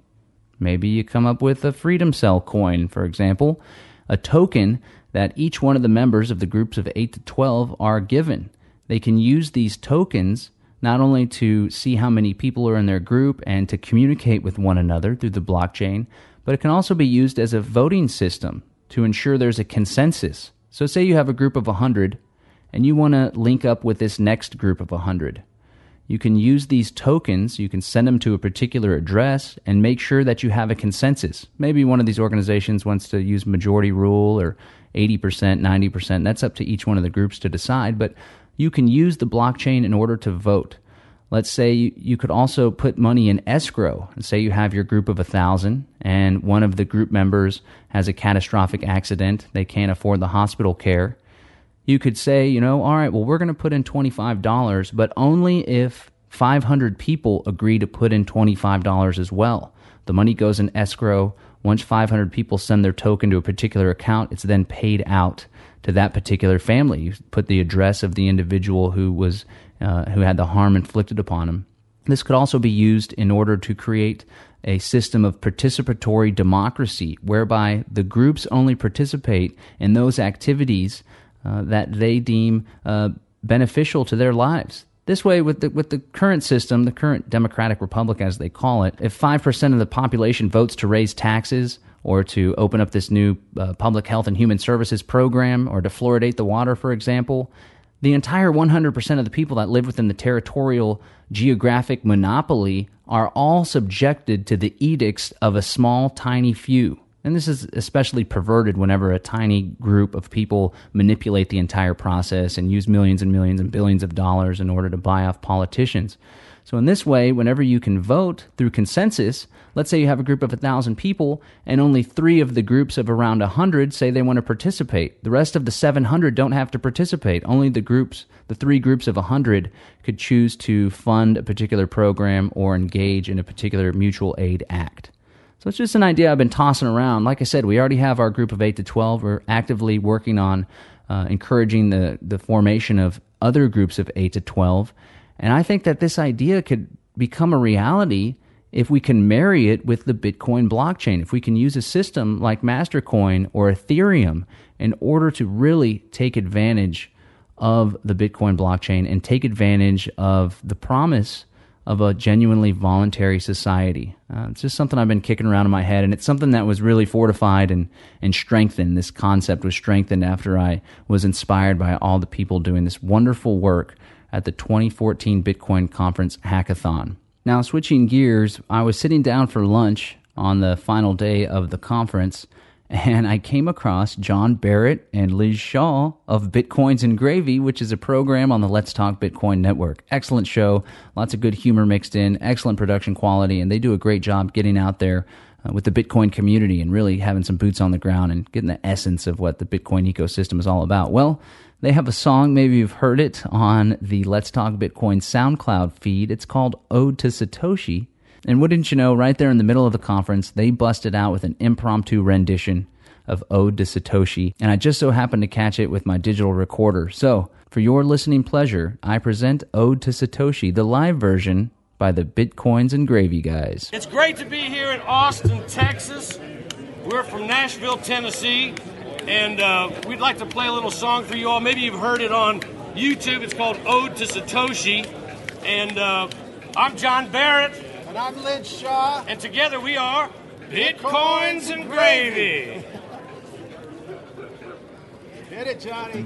Maybe you come up with a Freedom Cell coin, for example, a token that each one of the members of the groups of 8 to 12 are given. They can use these tokens not only to see how many people are in their group and to communicate with one another through the blockchain, but it can also be used as a voting system to ensure there's a consensus. So, say you have a group of 100 and you want to link up with this next group of 100 you can use these tokens, you can send them to a particular address and make sure that you have a consensus. Maybe one of these organizations wants to use majority rule or 80%, 90%. That's up to each one of the groups to decide, but you can use the blockchain in order to vote. Let's say you, you could also put money in escrow. And say you have your group of a thousand, and one of the group members has a catastrophic accident. They can't afford the hospital care you could say, you know, all right, well, we're going to put in $25, but only if 500 people agree to put in $25 as well. The money goes in escrow. Once 500 people send their token to a particular account, it's then paid out to that particular family. You put the address of the individual who was uh, who had the harm inflicted upon him. This could also be used in order to create a system of participatory democracy whereby the groups only participate in those activities uh, that they deem uh, beneficial to their lives. This way, with the, with the current system, the current democratic republic as they call it, if 5% of the population votes to raise taxes or to open up this new uh, public health and human services program or to fluoridate the water, for example, the entire 100% of the people that live within the territorial geographic monopoly are all subjected to the edicts of a small, tiny few. And this is especially perverted whenever a tiny group of people manipulate the entire process and use millions and millions and billions of dollars in order to buy off politicians. So, in this way, whenever you can vote through consensus, let's say you have a group of 1,000 people and only three of the groups of around 100 say they want to participate. The rest of the 700 don't have to participate. Only the groups, the three groups of 100, could choose to fund a particular program or engage in a particular mutual aid act. So it's just an idea I've been tossing around. Like I said, we already have our group of 8 to 12. We're actively working on uh, encouraging the, the formation of other groups of 8 to 12. And I think that this idea could become a reality if we can marry it with the Bitcoin blockchain. If we can use a system like Mastercoin or Ethereum in order to really take advantage of the Bitcoin blockchain and take advantage of the promise of a genuinely voluntary society. Uh, it's just something I've been kicking around in my head, and it's something that was really fortified and, and strengthened. This concept was strengthened after I was inspired by all the people doing this wonderful work at the 2014 Bitcoin Conference Hackathon. Now, switching gears, I was sitting down for lunch on the final day of the conference, and I came across John Barrett and Liz Shaw of Bitcoins and Gravy, which is a program on the Let's Talk Bitcoin network. Excellent show, lots of good humor mixed in, excellent production quality, and they do a great job getting out there uh, with the Bitcoin community and really having some boots on the ground and getting the essence of what the Bitcoin ecosystem is all about. Well, they have a song, maybe you've heard it on the Let's Talk Bitcoin SoundCloud feed. It's called Ode to Satoshi. And wouldn't you know, right there in the middle of the conference, they busted out with an impromptu rendition of Ode to Satoshi. And I just so happened to catch it with my digital recorder. So, for your listening pleasure, I present Ode to Satoshi, the live version by the Bitcoins and Gravy guys. It's great to be here in Austin, Texas. We're from Nashville, Tennessee, and uh, we'd like to play a little song for you all. Maybe you've heard it on YouTube. It's called Ode to Satoshi. And uh, I'm John Barrett. And I'm Lynch Shaw. And together we are Bitcoins and Gravy. Hit it, Johnny.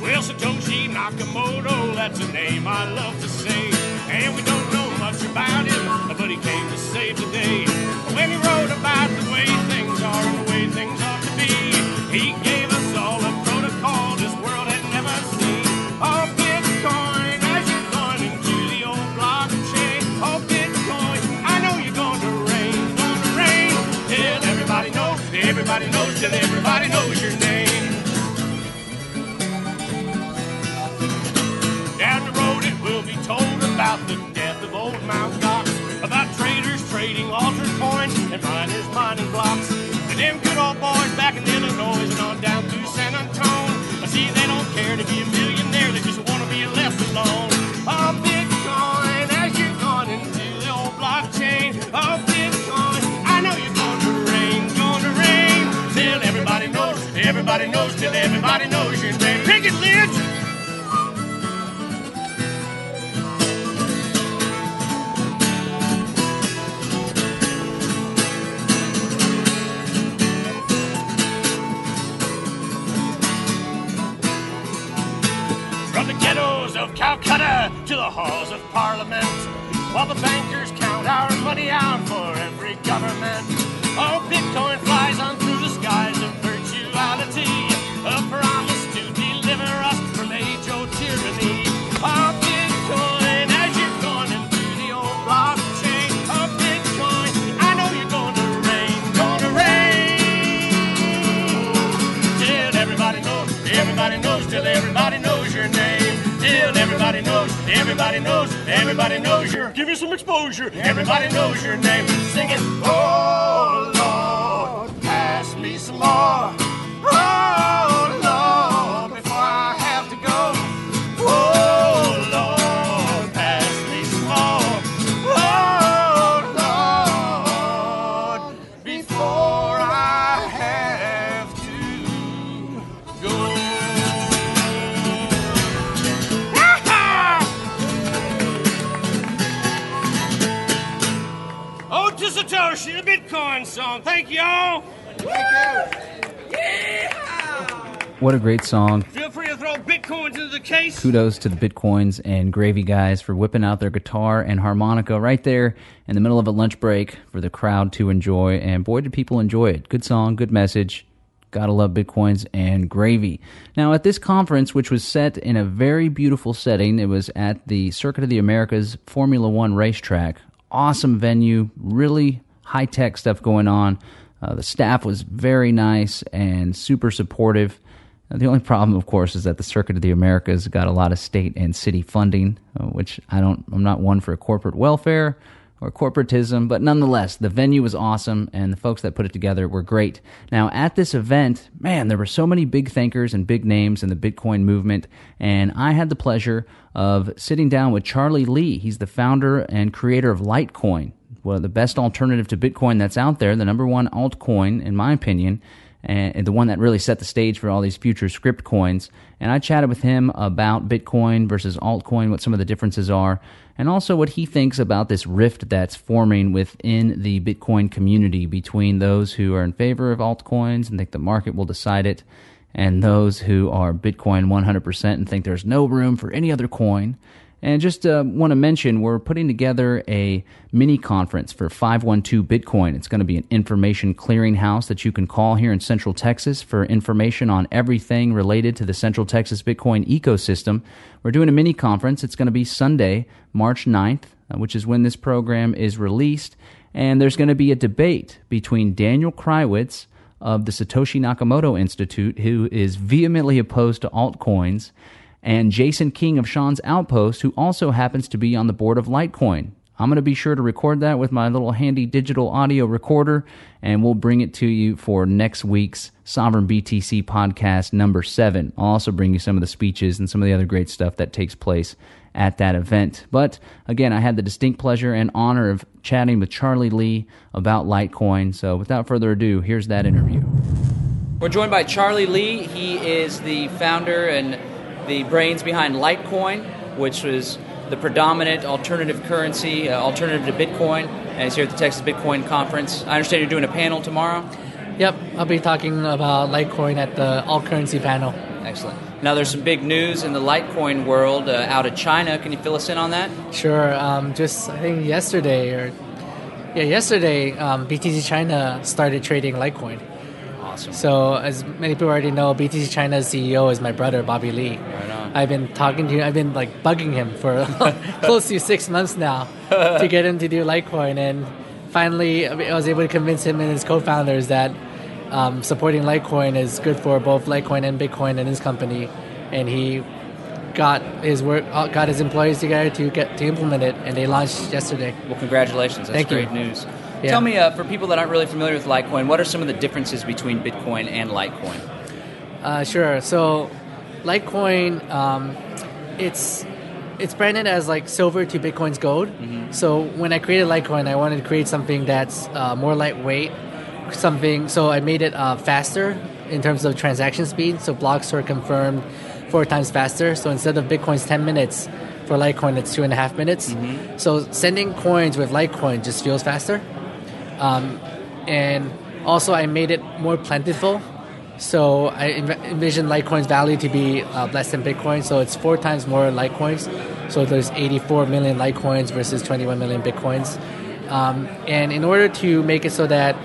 Well, Satoshi Nakamoto, that's a name I love to say. And we don't know much about him, but he came to save the day. When he wrote about the way things are and the way things ought to be, he everybody knows, till everybody knows your name. Down the road it will be told about the death of old Mount Gox, about traders trading altered coins and miners mining blocks. And them good old boys back in Illinois and on down through San Antonio. I see, they don't care to be a millionaire, they just want to be left alone. Oh, Bitcoin, as you're going into the old blockchain. Oh, everybody knows, till everybody knows your name. Pick it, Lynch! From the ghettos of Calcutta to the halls of Parliament, while the bankers count our money out for every government. Oh, Bitcoin flies on through the skies a promise to deliver us from age-old tyranny. Oh, Bitcoin, as you're the old blockchain. I know you're to reign. Till everybody knows, everybody knows, till everybody knows your name. Till everybody knows, everybody knows, everybody knows your. Give you some exposure. Everybody knows your name. Sing it. Oh Lord, pass me some more. What a great song. Feel free to throw Bitcoins into the case. Kudos to the Bitcoins and Gravy guys for whipping out their guitar and harmonica right there in the middle of a lunch break for the crowd to enjoy. And boy, did people enjoy it. Good song, good message. Gotta love Bitcoins and Gravy. Now, at this conference, which was set in a very beautiful setting, it was at the Circuit of the Americas Formula One racetrack. Awesome venue, really high tech stuff going on. Uh, the staff was very nice and super supportive. The only problem, of course, is that the Circuit of the Americas got a lot of state and city funding, uh, which I don't. I'm not one for corporate welfare or corporatism, but nonetheless, the venue was awesome, and the folks that put it together were great. Now, at this event, man, there were so many big thinkers and big names in the Bitcoin movement, and I had the pleasure of sitting down with Charlie Lee. He's the founder and creator of Litecoin, well, the best alternative to Bitcoin that's out there, the number one altcoin, in my opinion, and the one that really set the stage for all these future scrypt coins. And I chatted with him about Bitcoin versus altcoin, what some of the differences are, and also what he thinks about this rift that's forming within the Bitcoin community between those who are in favor of altcoins and think the market will decide it, and those who are Bitcoin 100% and think there's no room for any other coin. And just uh, want to mention, we're putting together a mini conference for 512 Bitcoin. It's going to be an information clearinghouse that you can call here in Central Texas for information on everything related to the Central Texas Bitcoin ecosystem. We're doing a mini conference. It's going to be Sunday, March 9th, uh, which is when this program is released. And there's going to be a debate between Daniel Krawisz of the Satoshi Nakamoto Institute, who is vehemently opposed to altcoins, and Jason King of Sean's Outpost, who also happens to be on the board of Litecoin. I'm going to be sure to record that with my little handy digital audio recorder, and we'll bring it to you for next week's Sovereign BTC podcast number seven. I'll also bring you some of the speeches and some of the other great stuff that takes place at that event. But again, I had the distinct pleasure and honor of chatting with Charlie Lee about Litecoin. So without further ado, here's that interview. We're joined by Charlie Lee. He is the founder and the brains behind Litecoin, which was the predominant alternative currency, uh, alternative to Bitcoin. And he's here at the Texas Bitcoin Conference. I understand you're doing a panel tomorrow. Yep, I'll be talking about Litecoin at the All Currency panel. Excellent. Now, there's some big news in the Litecoin world uh, out of China. Can you fill us in on that? Sure. Um, just I think yesterday or yeah, yesterday um, BTC China started trading Litecoin. Awesome. So, as many people already know, BTC China's CEO is my brother Bobby Lee. Right on. I've been talking to, him, I've been like bugging him for close to six months now to get him to do Litecoin, and finally I was able to convince him and his co-founders that um, supporting Litecoin is good for both Litecoin and Bitcoin and his company, and he got his work, uh, got his employees together to get to implement it, and they launched yesterday. Well, congratulations. That's Thank you. great news. Yeah. Tell me, uh, for people that aren't really familiar with Litecoin, what are some of the differences between Bitcoin and Litecoin? Uh, sure. So, Litecoin, um, it's it's branded as like silver to Bitcoin's gold. So when I created Litecoin, I wanted to create something that's uh, more lightweight, something. So I made it uh, faster in terms of transaction speed. So blocks were confirmed four times faster. So instead of Bitcoin's ten minutes, for Litecoin it's two and a half minutes. So sending coins with Litecoin just feels faster. Um, and also I made it more plentiful. So I envision Litecoin's value to be uh, less than Bitcoin. So it's four times more Litecoins. So there's 84 million Litecoins versus 21 million Bitcoins. Um, and in order to make it so that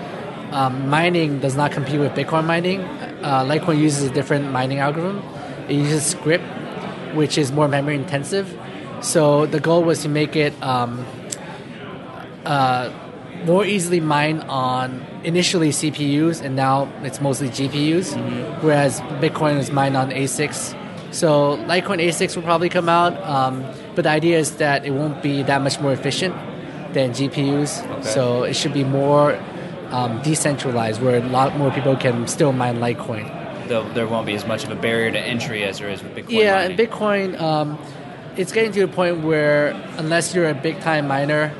um, mining does not compete with Bitcoin mining, uh, Litecoin uses a different mining algorithm. It uses Scrypt, which is more memory intensive. So the goal was to make it um, uh, more easily mined on initially CPUs, and now it's mostly GPUs. Whereas Bitcoin is mined on ASICs. So Litecoin ASICs will probably come out, um, but the idea is that it won't be that much more efficient than GPUs. Okay. So it should be more um, decentralized, where a lot more people can still mine Litecoin. Though there won't be as much of a barrier to entry as there is with Bitcoin. Yeah, mining. and Bitcoin, um, it's getting to a point where unless you're a big time miner,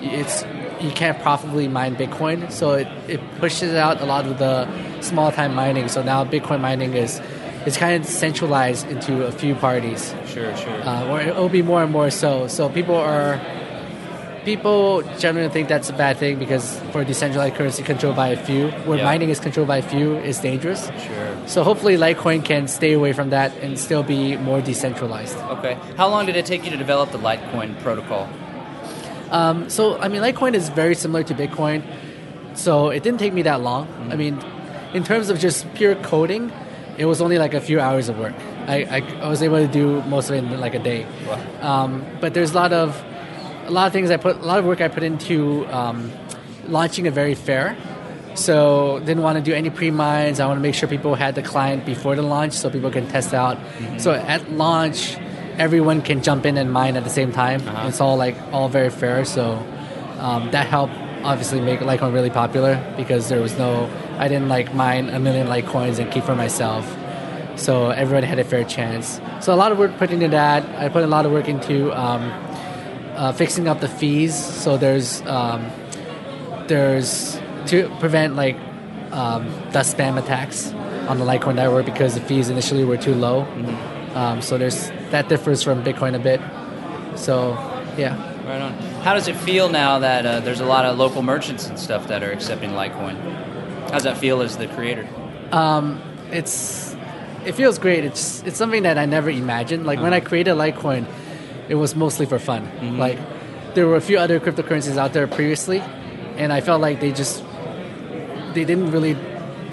it's you can't profitably mine Bitcoin. So it, it pushes out a lot of the small time mining. So now Bitcoin mining is is kind of centralized into a few parties. Sure, sure. Uh, or it will be more and more so. So people are people generally think that's a bad thing because for a decentralized currency controlled by a few, where Yeah. mining is controlled by a few, is dangerous. Sure. So hopefully Litecoin can stay away from that and still be more decentralized. Okay. How long did it take you to develop the Litecoin protocol? Um, so I mean, Litecoin is very similar to Bitcoin, so it didn't take me that long. I mean, in terms of just pure coding, it was only like a few hours of work. I, I, I was able to do most of it in like a day. Um, but there's a lot of a lot of things I put a lot of work I put into um, launching a very fair. So didn't want to do any pre-mines. I want to make sure people had the client before the launch so people can test out. So at launch, everyone can jump in and mine at the same time. It's all like all very fair. So um, that helped obviously make Litecoin really popular because there was no I didn't like mine a million Litecoins and keep for myself. So everyone had a fair chance. So a lot of work put into that. I put a lot of work into um, uh, fixing up the fees. So there's um, there's to prevent like um, the spam attacks on the Litecoin network because the fees initially were too low. Um, so there's that differs from Bitcoin a bit. So yeah. Right on. How does it feel now that uh, there's a lot of local merchants and stuff that are accepting Litecoin? How does that feel as the creator? Um, it's it feels great. It's it's something that I never imagined. Like when I created Litecoin, it was mostly for fun. Like there were a few other cryptocurrencies out there previously, and I felt like they just they didn't really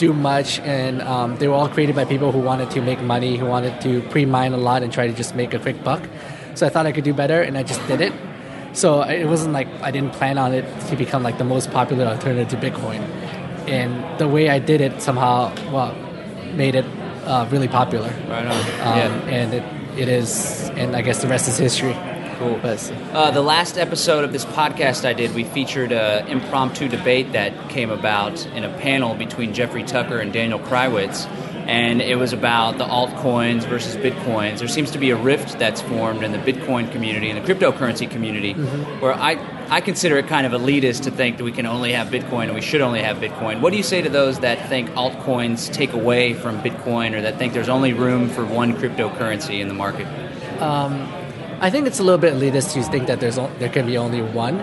do much, and um, they were all created by people who wanted to make money, who wanted to pre-mine a lot and try to just make a quick buck. So I thought I could do better, and I just did it. So it wasn't like I didn't plan on it to become like the most popular alternative to Bitcoin, and the way I did it somehow well made it uh, really popular. Right on. Um, Yeah. And it, it is, and I guess the rest is history. Cool. Uh, the last episode of this podcast I did, we featured an impromptu debate that came about in a panel between Jeffrey Tucker and Daniel Krawisz. And it was about the altcoins versus bitcoins. There seems to be a rift that's formed in the Bitcoin community and the cryptocurrency community, Mhm. where I, I consider it kind of elitist to think that we can only have Bitcoin and we should only have Bitcoin. What do you say to those that think altcoins take away from Bitcoin or that think there's only room for one cryptocurrency in the market? Um, I think it's a little bit elitist to think that there's there can be only one.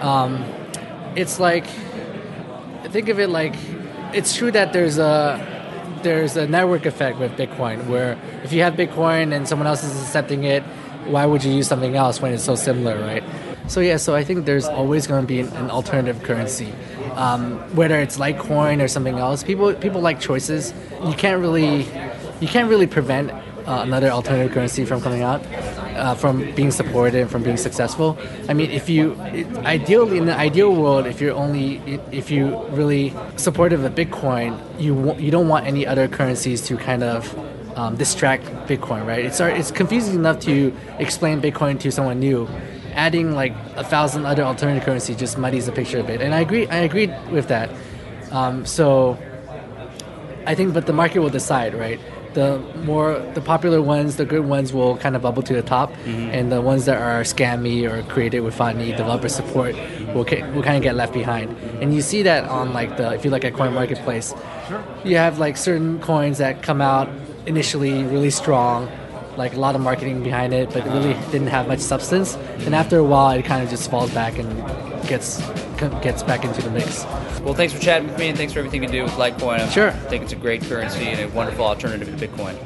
Um, it's like think of it like it's true that there's a there's a network effect with Bitcoin where if you have Bitcoin and someone else is accepting it, why would you use something else when it's so similar, right? So yeah, so I think there's always going to be an, alternative currency, um, whether it's Litecoin or something else. People people like choices. You can't really you can't really prevent uh, another alternative currency from coming out, uh, from being supported and from being successful. I mean, if you it, ideally in the ideal world, if you're only if you really supportive of Bitcoin, you you don't want any other currencies to kind of um, distract Bitcoin, right? It's it's confusing enough to explain Bitcoin to someone new. Adding like a thousand other alternative currency just muddies the picture a bit, and I agree. I agree with that. Um, so I think, but the market will decide, right? The more the popular ones, the good ones will kind of bubble to the top, mm-hmm. and the ones that are scammy or created without any developer support will will kind of get left behind. And you see that on like the if you look at CoinMarketCap, you have like certain coins that come out initially really strong, like a lot of marketing behind it, but it really didn't have much substance. And after a while, it kind of just falls back and gets gets back into the mix. Well, thanks for chatting with me, and thanks for everything you do with Litecoin. I Sure. I think it's a great currency and a wonderful alternative to Bitcoin.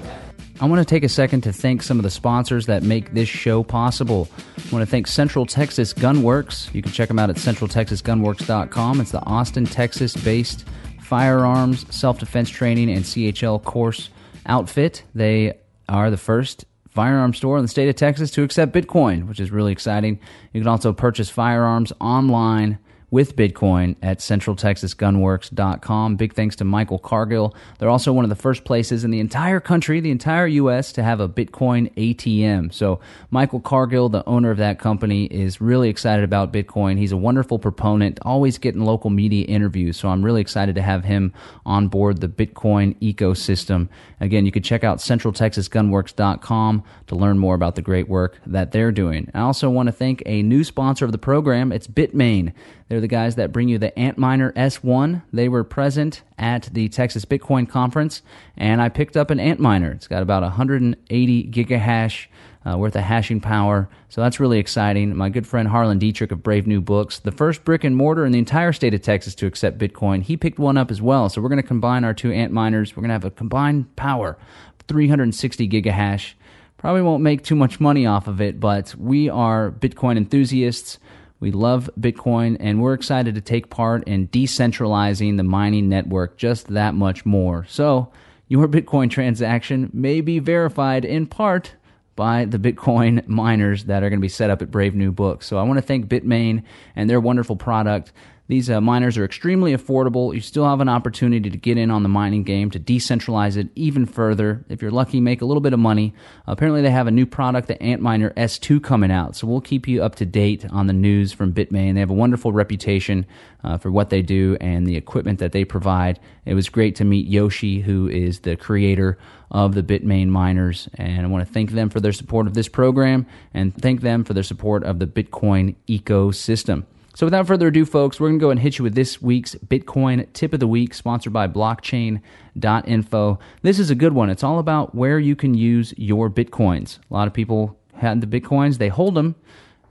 I want to take a second to thank some of the sponsors that make this show possible. I want to thank Central Texas Gunworks. You can check them out at centraltexasgunworks.com. It's the Austin, Texas based firearms, self defense training, and CHL course outfit. They are the first firearm store in the state of Texas to accept Bitcoin, which is really exciting. You can also purchase firearms online with Bitcoin at centraltexasgunworks.com. Big thanks to Michael Cargill. They're also one of the first places in the entire country, the entire U.S., to have a Bitcoin ATM. So, Michael Cargill, the owner of that company, is really excited about Bitcoin. He's a wonderful proponent, always getting local media interviews. So, I'm really excited to have him on board the Bitcoin ecosystem. Again, you can check out centraltexasgunworks.com to learn more about the great work that they're doing. I also want to thank a new sponsor of the program. It's Bitmain. They're the guys that bring you the Antminer S1. They were present at the Texas Bitcoin Conference, and I picked up an Antminer. It's got about 180 gigahash uh, worth of hashing power, so that's really exciting. My good friend Harlan Dietrich of Brave New Books, the first brick and mortar in the entire state of Texas to accept Bitcoin, he picked one up as well. So we're going to combine our two Antminers. We're going to have a combined power, 360 gigahash. Probably won't make too much money off of it, but we are Bitcoin enthusiasts. We love Bitcoin, and we're excited to take part in decentralizing the mining network just that much more. So, your Bitcoin transaction may be verified in part by the Bitcoin miners that are going to be set up at Brave New Books. So, I want to thank Bitmain and their wonderful product. These uh, miners are extremely affordable. You still have an opportunity to get in on the mining game, to decentralize it even further. If you're lucky, make a little bit of money. apparently, they have a new product, the Antminer S2, coming out. So we'll keep you up to date on the news from Bitmain. They have a wonderful reputation uh, for what they do and the equipment that they provide. It was great to meet Yoshi, who is the creator of the Bitmain miners. And I want to thank them for their support of this program and thank them for their support of the Bitcoin ecosystem. So without further ado, folks, we're going to go and hit you with this week's Bitcoin tip of the week, sponsored by blockchain.info. This is a good one. It's all about where you can use your Bitcoins. A lot of people had the Bitcoins, they hold them.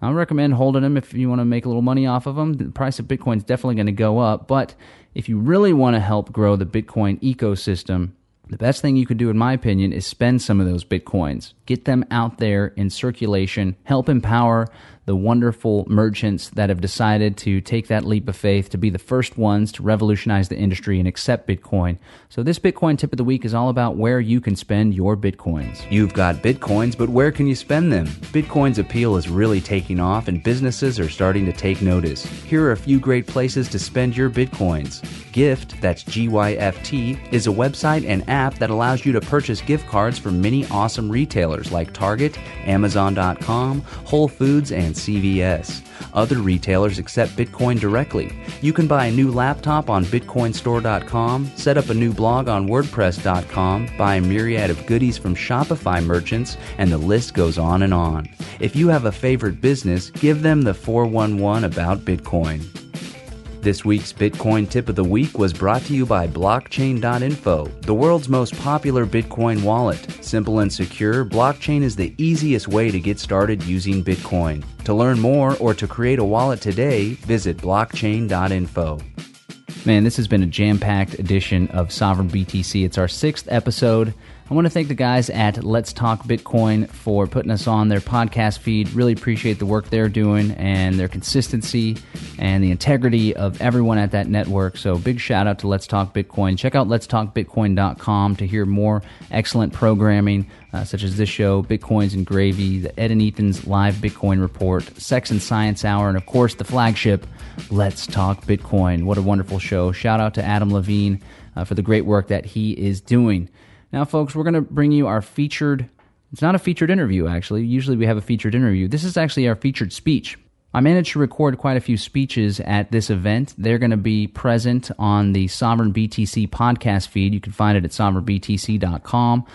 I recommend holding them if you want to make a little money off of them. The price of Bitcoin is definitely going to go up, but if you really want to help grow the Bitcoin ecosystem, The best thing you could do, in my opinion, is spend some of those bitcoins. Get them out there in circulation. Help empower the wonderful merchants that have decided to take that leap of faith to be the first ones to revolutionize the industry and accept Bitcoin. So, this Bitcoin tip of the week is all about where you can spend your Bitcoins. You've got Bitcoins, but where can you spend them? Bitcoin's appeal is really taking off, and businesses are starting to take notice. Here are a few great places to spend your Bitcoins. Gyft, that's G Y F T, is a website and app that allows you to purchase gift cards from many awesome retailers like Target, Amazon.com, Whole Foods, and CVS. Other retailers accept Bitcoin directly. You can buy a new laptop on BitcoinStore.com, set up a new blog on WordPress.com, buy a myriad of goodies from Shopify merchants, and the list goes on and on. If you have a favorite business, give them the 411 about Bitcoin. This week's Bitcoin tip of the week was brought to you by Blockchain.info, the world's most popular Bitcoin wallet. Simple and secure, Blockchain is the easiest way to get started using Bitcoin. To learn more or to create a wallet today, visit Blockchain.info. Man, this has been a jam packed edition of Sovereign BTC. It's our sixth episode. I want to thank the guys at Let's Talk Bitcoin for putting us on their podcast feed. Really appreciate the work they're doing and their consistency and the integrity of everyone at that network. So, big shout out to Let's Talk Bitcoin. Check out letstalkbitcoin.com to hear more excellent programming, uh, such as this show, Bitcoins and Gravy, the Ed and Ethan's live Bitcoin report, Sex and Science Hour, and of course, the flagship, Let's Talk Bitcoin. What a wonderful show. Shout out to Adam Levine uh, for the great work that he is doing. Now, folks, we're going to bring you our featured. It's not a featured interview, actually. Usually we have a featured interview. This is actually our featured speech. I managed to record quite a few speeches at this event. They're going to be present on the Sovereign BTC podcast feed. You can find it at sovereignbtc.com.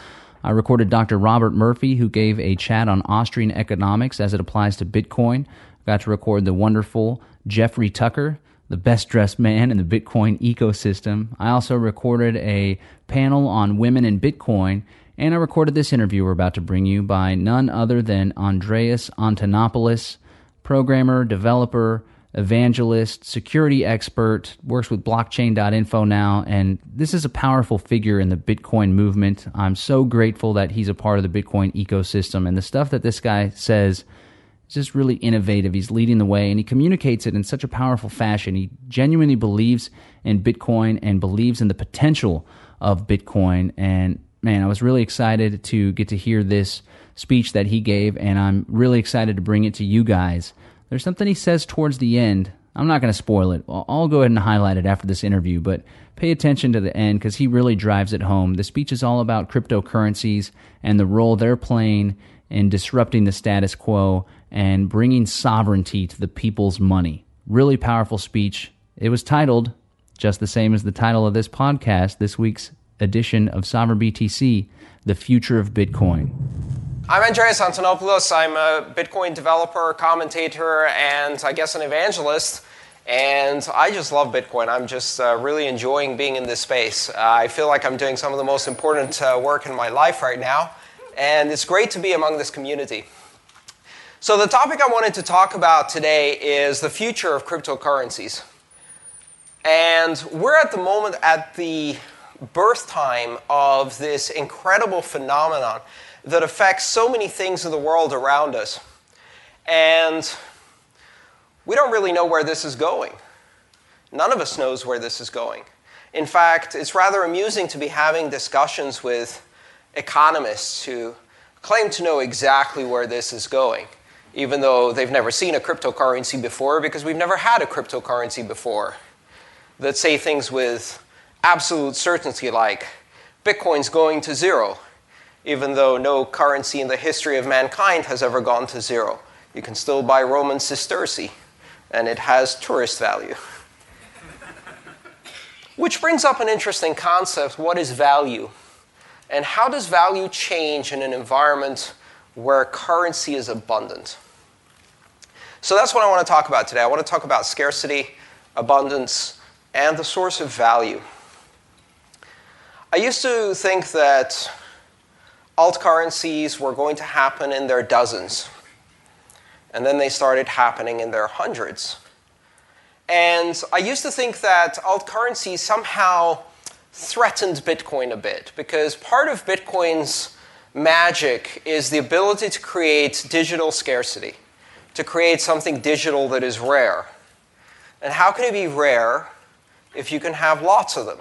I recorded Dr. Robert Murphy, who gave a chat on Austrian economics as it applies to Bitcoin. Got to record the wonderful Jeffrey Tucker, the best dressed man in the Bitcoin ecosystem. I also recorded a panel on women in Bitcoin, and I recorded this interview we're about to bring you by none other than Andreas Antonopoulos, programmer, developer, evangelist, security expert, works with blockchain.info now, and this is a powerful figure in the Bitcoin movement. I'm so grateful that he's a part of the Bitcoin ecosystem, and the stuff that this guy says just really innovative. He's leading the way, and he communicates it in such a powerful fashion. He genuinely believes in Bitcoin and believes in the potential of Bitcoin. And man, I was really excited to get to hear this speech that he gave, and I'm really excited to bring it to you guys. There's something he says towards the end. I'm not going to spoil it. I'll go ahead and highlight it after this interview, but pay attention to the end because he really drives it home. The speech is all about cryptocurrencies and the role they're playing in disrupting the status quo and bringing sovereignty to the people's money. Really powerful speech. It was titled, just the same as the title of this podcast, this week's edition of Sovereign BTC, The Future of Bitcoin. I'm Andreas Antonopoulos. I'm a Bitcoin developer, commentator, and I guess an evangelist. And I just love Bitcoin. I'm just uh, really enjoying being in this space. Uh, I feel like I'm doing some of the most important uh, work in my life right now. And it's great to be among this community. So, the topic I wanted to talk about today is the future of cryptocurrencies. And we're at the moment at the birth time of this incredible phenomenon that affects so many things in the world around us. And we don't really know where this is going. None of us knows where this is going. In fact, it's rather amusing to be having discussions with economists who claim to know exactly where this is going even though they've never seen a cryptocurrency before because we've never had a cryptocurrency before that say things with absolute certainty like Bitcoin's going to zero, even though no currency in the history of mankind has ever gone to zero. You can still buy Roman sesterce, and it has tourist value. Which brings up an interesting concept what is value? And how does value change in an environment where currency is abundant. So that's what I want to talk about today. I want to talk about scarcity, abundance, and the source of value. I used to think that alt currencies were going to happen in their dozens, and then they started happening in their hundreds. And I used to think that alt currencies somehow threatened Bitcoin a bit because part of Bitcoin's magic is the ability to create digital scarcity, to create something digital that is rare. And how can it be rare if you can have lots of them?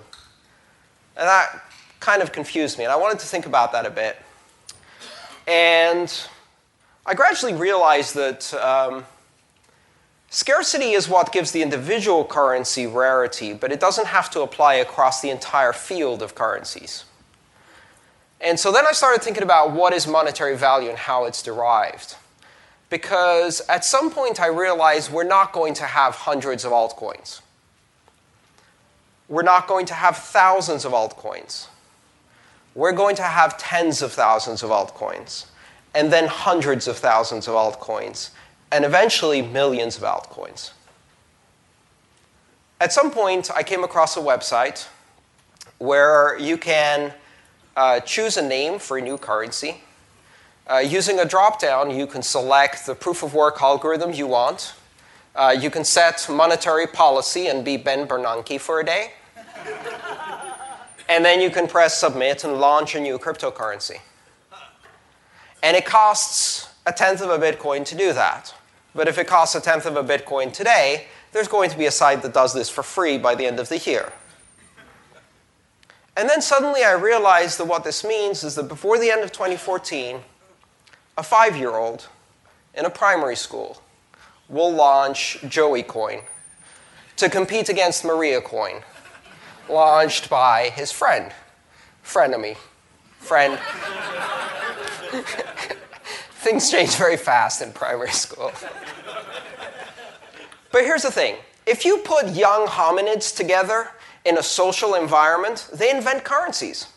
And that kind of confused me, and I wanted to think about that a bit. And I gradually realized that um, scarcity is what gives the individual currency rarity, but it doesn't have to apply across the entire field of currencies. And so then I started thinking about what is monetary value and how it's derived. Because at some point I realized we're not going to have hundreds of altcoins. We're not going to have thousands of altcoins. We're going to have tens of thousands of altcoins, and then hundreds of thousands of altcoins, and eventually millions of altcoins. At some point, I came across a website where you can uh, choose a name for a new currency. Uh, using a drop-down, you can select the proof of work algorithm you want. Uh, you can set monetary policy and be Ben Bernanke for a day. and then you can press submit and launch a new cryptocurrency. And it costs a tenth of a Bitcoin to do that. But if it costs a tenth of a Bitcoin today, there's going to be a site that does this for free by the end of the year. And then suddenly I realized that what this means is that before the end of 2014, a five year old in a primary school will launch Joey Coin to compete against Maria Coin, launched by his friend, frenemy, friend. Things change very fast in primary school. But here's the thing if you put young hominids together in a social environment, they invent currencies.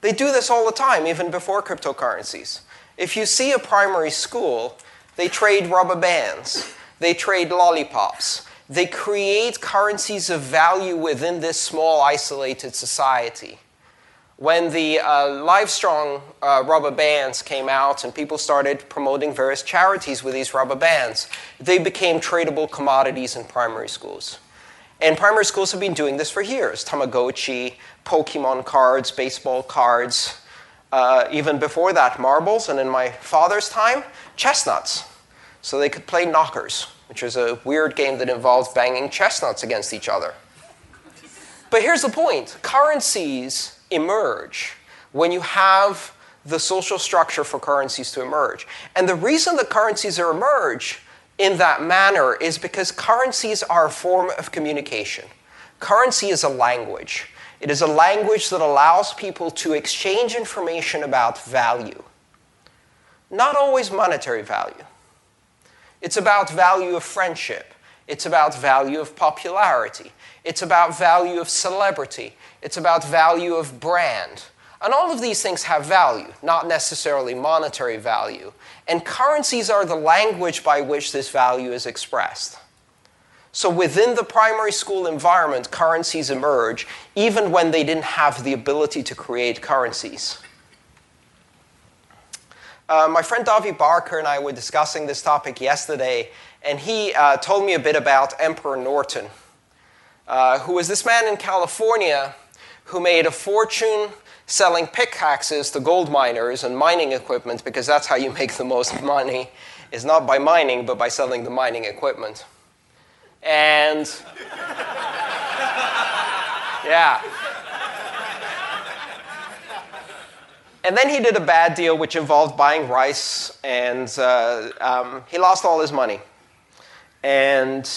They do this all the time, even before cryptocurrencies. If you see a primary school, they trade rubber bands, they trade lollipops, they create currencies of value within this small, isolated society. When the uh, Livestrong uh, rubber bands came out and people started promoting various charities with these rubber bands, they became tradable commodities in primary schools. And primary schools have been doing this for years Tamagotchi, Pokemon cards, baseball cards. Uh, even before that, marbles, and in my father's time, chestnuts. So they could play knockers, which is a weird game that involves banging chestnuts against each other. But here's the point currencies emerge when you have the social structure for currencies to emerge. And the reason that currencies emerge in that manner is because currencies are a form of communication. Currency is a language. It is a language that allows people to exchange information about value. Not always monetary value. It's about value of friendship. It's about value of popularity. It's about value of celebrity. It's about value of brand. And all of these things have value, not necessarily monetary value. And currencies are the language by which this value is expressed. So within the primary school environment, currencies emerge even when they didn't have the ability to create currencies. Uh, my friend Davi Barker and I were discussing this topic yesterday, and he uh, told me a bit about Emperor Norton, uh, who was this man in California who made a fortune selling pickaxes to gold miners and mining equipment because that's how you make the most money is not by mining but by selling the mining equipment. And yeah. And then he did a bad deal which involved buying rice and uh, um, he lost all his money. And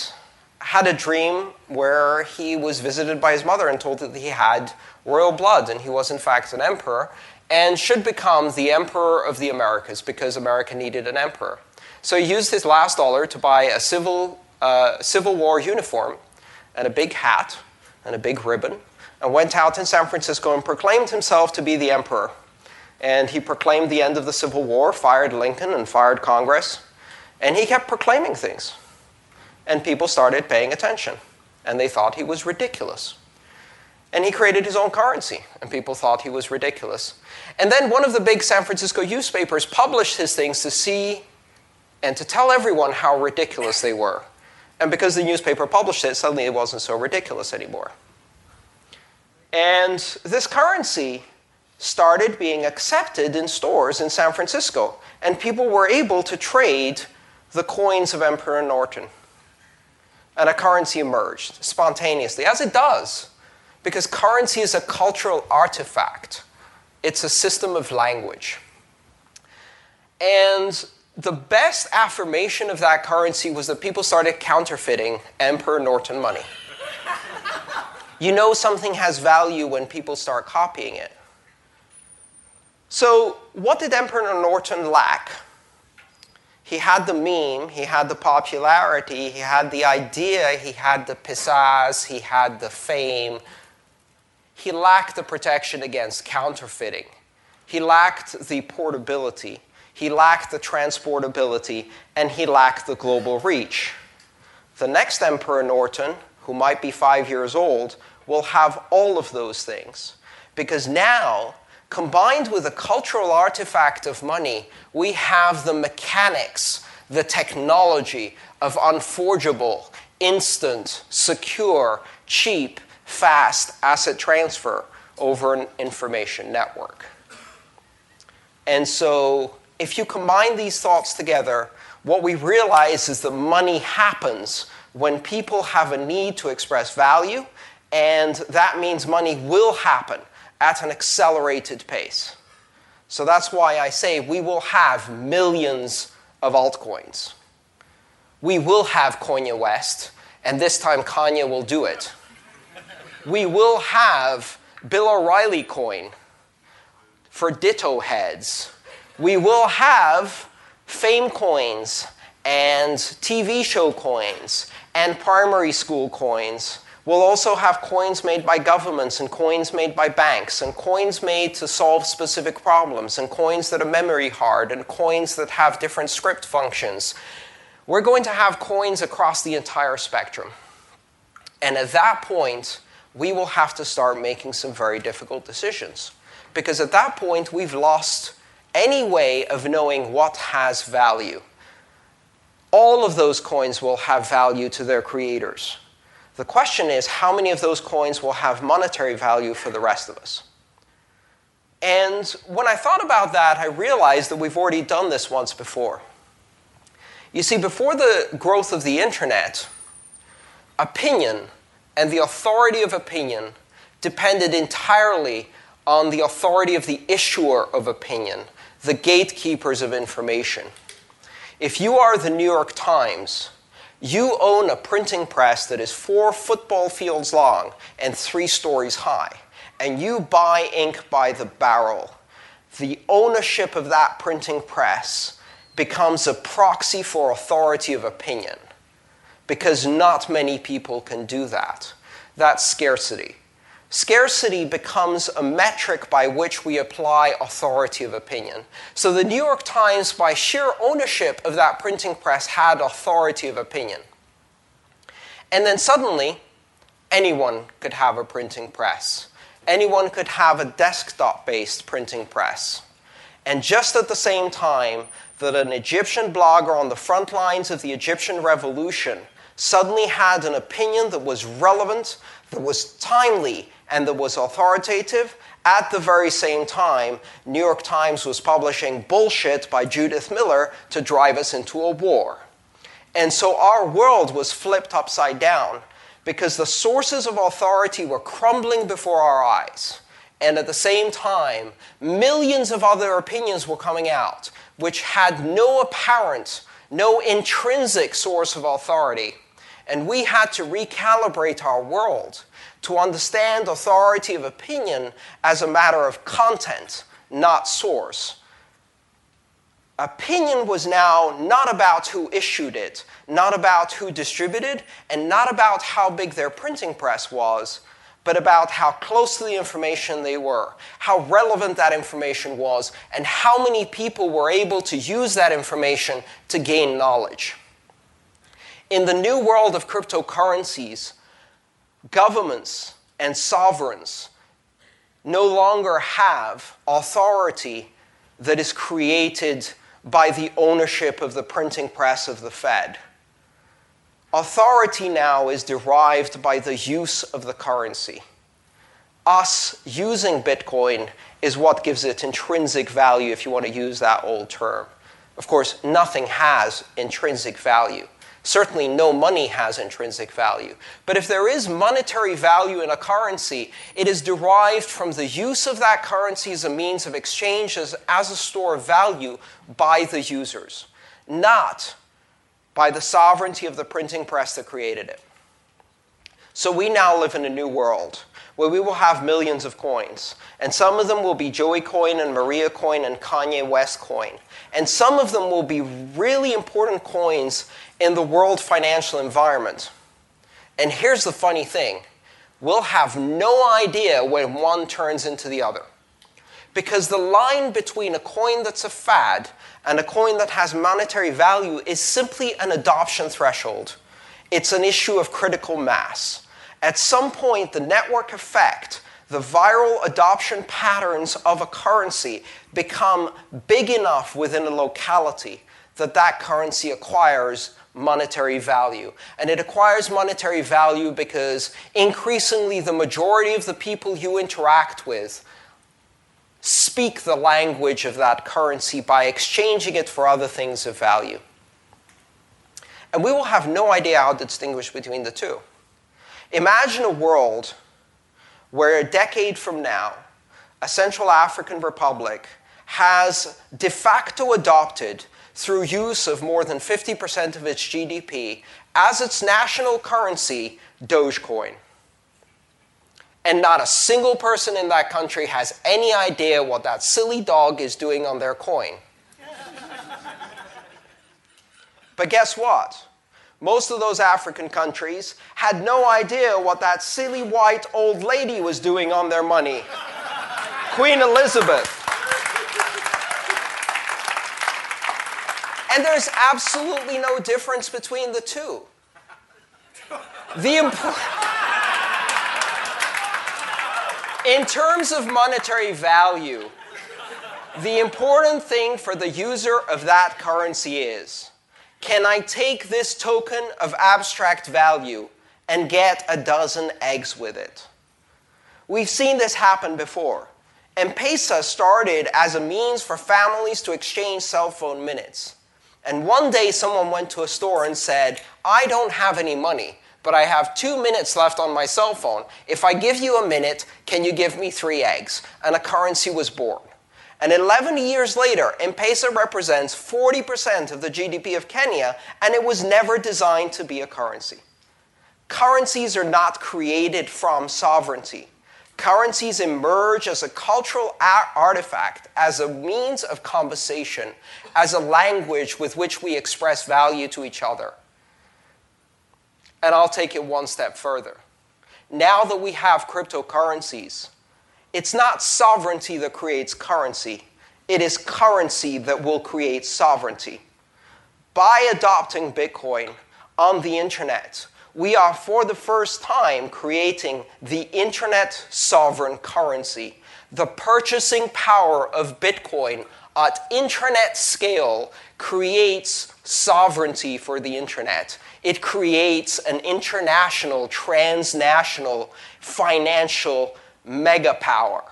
had a dream where he was visited by his mother and told that he had royal blood, and he was in fact an emperor, and should become the emperor of the Americas because America needed an emperor. So he used his last dollar to buy a civil, uh, civil War uniform and a big hat and a big ribbon, and went out in San Francisco and proclaimed himself to be the emperor. And he proclaimed the end of the Civil War, fired Lincoln, and fired Congress. And he kept proclaiming things. And people started paying attention. And they thought he was ridiculous. And he created his own currency, and people thought he was ridiculous. And then one of the big San Francisco newspapers published his things to see and to tell everyone how ridiculous they were. And because the newspaper published it, suddenly it wasn't so ridiculous anymore. And this currency started being accepted in stores in San Francisco, and people were able to trade the coins of Emperor Norton. And a currency emerged spontaneously, as it does, because currency is a cultural artifact, it's a system of language. And the best affirmation of that currency was that people started counterfeiting Emperor Norton money. you know something has value when people start copying it. So, what did Emperor Norton lack? He had the meme, he had the popularity, he had the idea, he had the pizzazz, he had the fame. He lacked the protection against counterfeiting. He lacked the portability, he lacked the transportability, and he lacked the global reach. The next Emperor Norton, who might be five years old, will have all of those things. Because now combined with the cultural artifact of money, we have the mechanics, the technology of unforgeable, instant, secure, cheap, fast asset transfer over an information network. And so, if you combine these thoughts together, what we realize is that money happens when people have a need to express value, and that means money will happen at an accelerated pace. So that's why I say we will have millions of altcoins. We will have Kanye West, and this time Kanye will do it. We will have Bill O'Reilly coin for Ditto heads. We will have fame coins and TV show coins and primary school coins We'll also have coins made by governments and coins made by banks and coins made to solve specific problems and coins that are memory hard and coins that have different script functions. We're going to have coins across the entire spectrum. And at that point, we will have to start making some very difficult decisions. Because at that point, we've lost any way of knowing what has value. All of those coins will have value to their creators. The question is how many of those coins will have monetary value for the rest of us? And when I thought about that, I realized that we've already done this once before. You see, before the growth of the internet, opinion and the authority of opinion depended entirely on the authority of the issuer of opinion, the gatekeepers of information. If you are the New York Times, you own a printing press that is four football fields long and three stories high, and you buy ink by the barrel. The ownership of that printing press becomes a proxy for authority of opinion because not many people can do that. That's scarcity. Scarcity becomes a metric by which we apply authority of opinion. So the New York Times, by sheer ownership of that printing press, had authority of opinion. And then suddenly, anyone could have a printing press. Anyone could have a desktop based printing press. And just at the same time that an Egyptian blogger on the front lines of the Egyptian revolution suddenly had an opinion that was relevant, that was timely, and that was authoritative. At the very same time, New York Times was publishing bullshit by Judith Miller to drive us into a war. And so our world was flipped upside down because the sources of authority were crumbling before our eyes. And at the same time, millions of other opinions were coming out which had no apparent, no intrinsic source of authority. And we had to recalibrate our world to understand authority of opinion as a matter of content, not source. Opinion was now not about who issued it, not about who distributed, and not about how big their printing press was, but about how close to the information they were, how relevant that information was, and how many people were able to use that information to gain knowledge. In the new world of cryptocurrencies, governments and sovereigns no longer have authority that is created by the ownership of the printing press of the Fed. Authority now is derived by the use of the currency. us using Bitcoin is what gives it intrinsic value, if you want to use that old term. Of course, nothing has intrinsic value. Certainly, no money has intrinsic value. But if there is monetary value in a currency, it is derived from the use of that currency as a means of exchange, as, as a store of value by the users, not by the sovereignty of the printing press that created it. So we now live in a new world where we will have millions of coins. And some of them will be Joey Coin and Maria Coin and Kanye West Coin. And some of them will be really important coins in the world financial environment. And here's the funny thing we'll have no idea when one turns into the other. Because the line between a coin that's a fad and a coin that has monetary value is simply an adoption threshold. It's an issue of critical mass. At some point, the network effect, the viral adoption patterns of a currency become big enough within a locality that that currency acquires monetary value. And it acquires monetary value because increasingly the majority of the people you interact with speak the language of that currency by exchanging it for other things of value. And we will have no idea how to distinguish between the two. Imagine a world where a decade from now, a Central African Republic has de facto adopted, through use of more than 50% of its GDP, as its national currency, Dogecoin. And not a single person in that country has any idea what that silly dog is doing on their coin. but guess what? Most of those African countries had no idea what that silly white old lady was doing on their money. Queen Elizabeth. And there's absolutely no difference between the two. The In terms of monetary value, the important thing for the user of that currency is can I take this token of abstract value and get a dozen eggs with it? We've seen this happen before. M-Pesa started as a means for families to exchange cell phone minutes. And one day someone went to a store and said, I don't have any money, but I have two minutes left on my cell phone. If I give you a minute, can you give me three eggs? And a currency was born. And 11 years later, M-Pesa represents 40% of the GDP of Kenya, and it was never designed to be a currency. Currencies are not created from sovereignty. Currencies emerge as a cultural artifact, as a means of conversation, as a language with which we express value to each other. And I'll take it one step further. Now that we have cryptocurrencies, it's not sovereignty that creates currency, it is currency that will create sovereignty. By adopting Bitcoin on the internet, we are for the first time creating the internet sovereign currency. The purchasing power of Bitcoin at internet scale creates sovereignty for the internet. It creates an international, transnational financial mega power.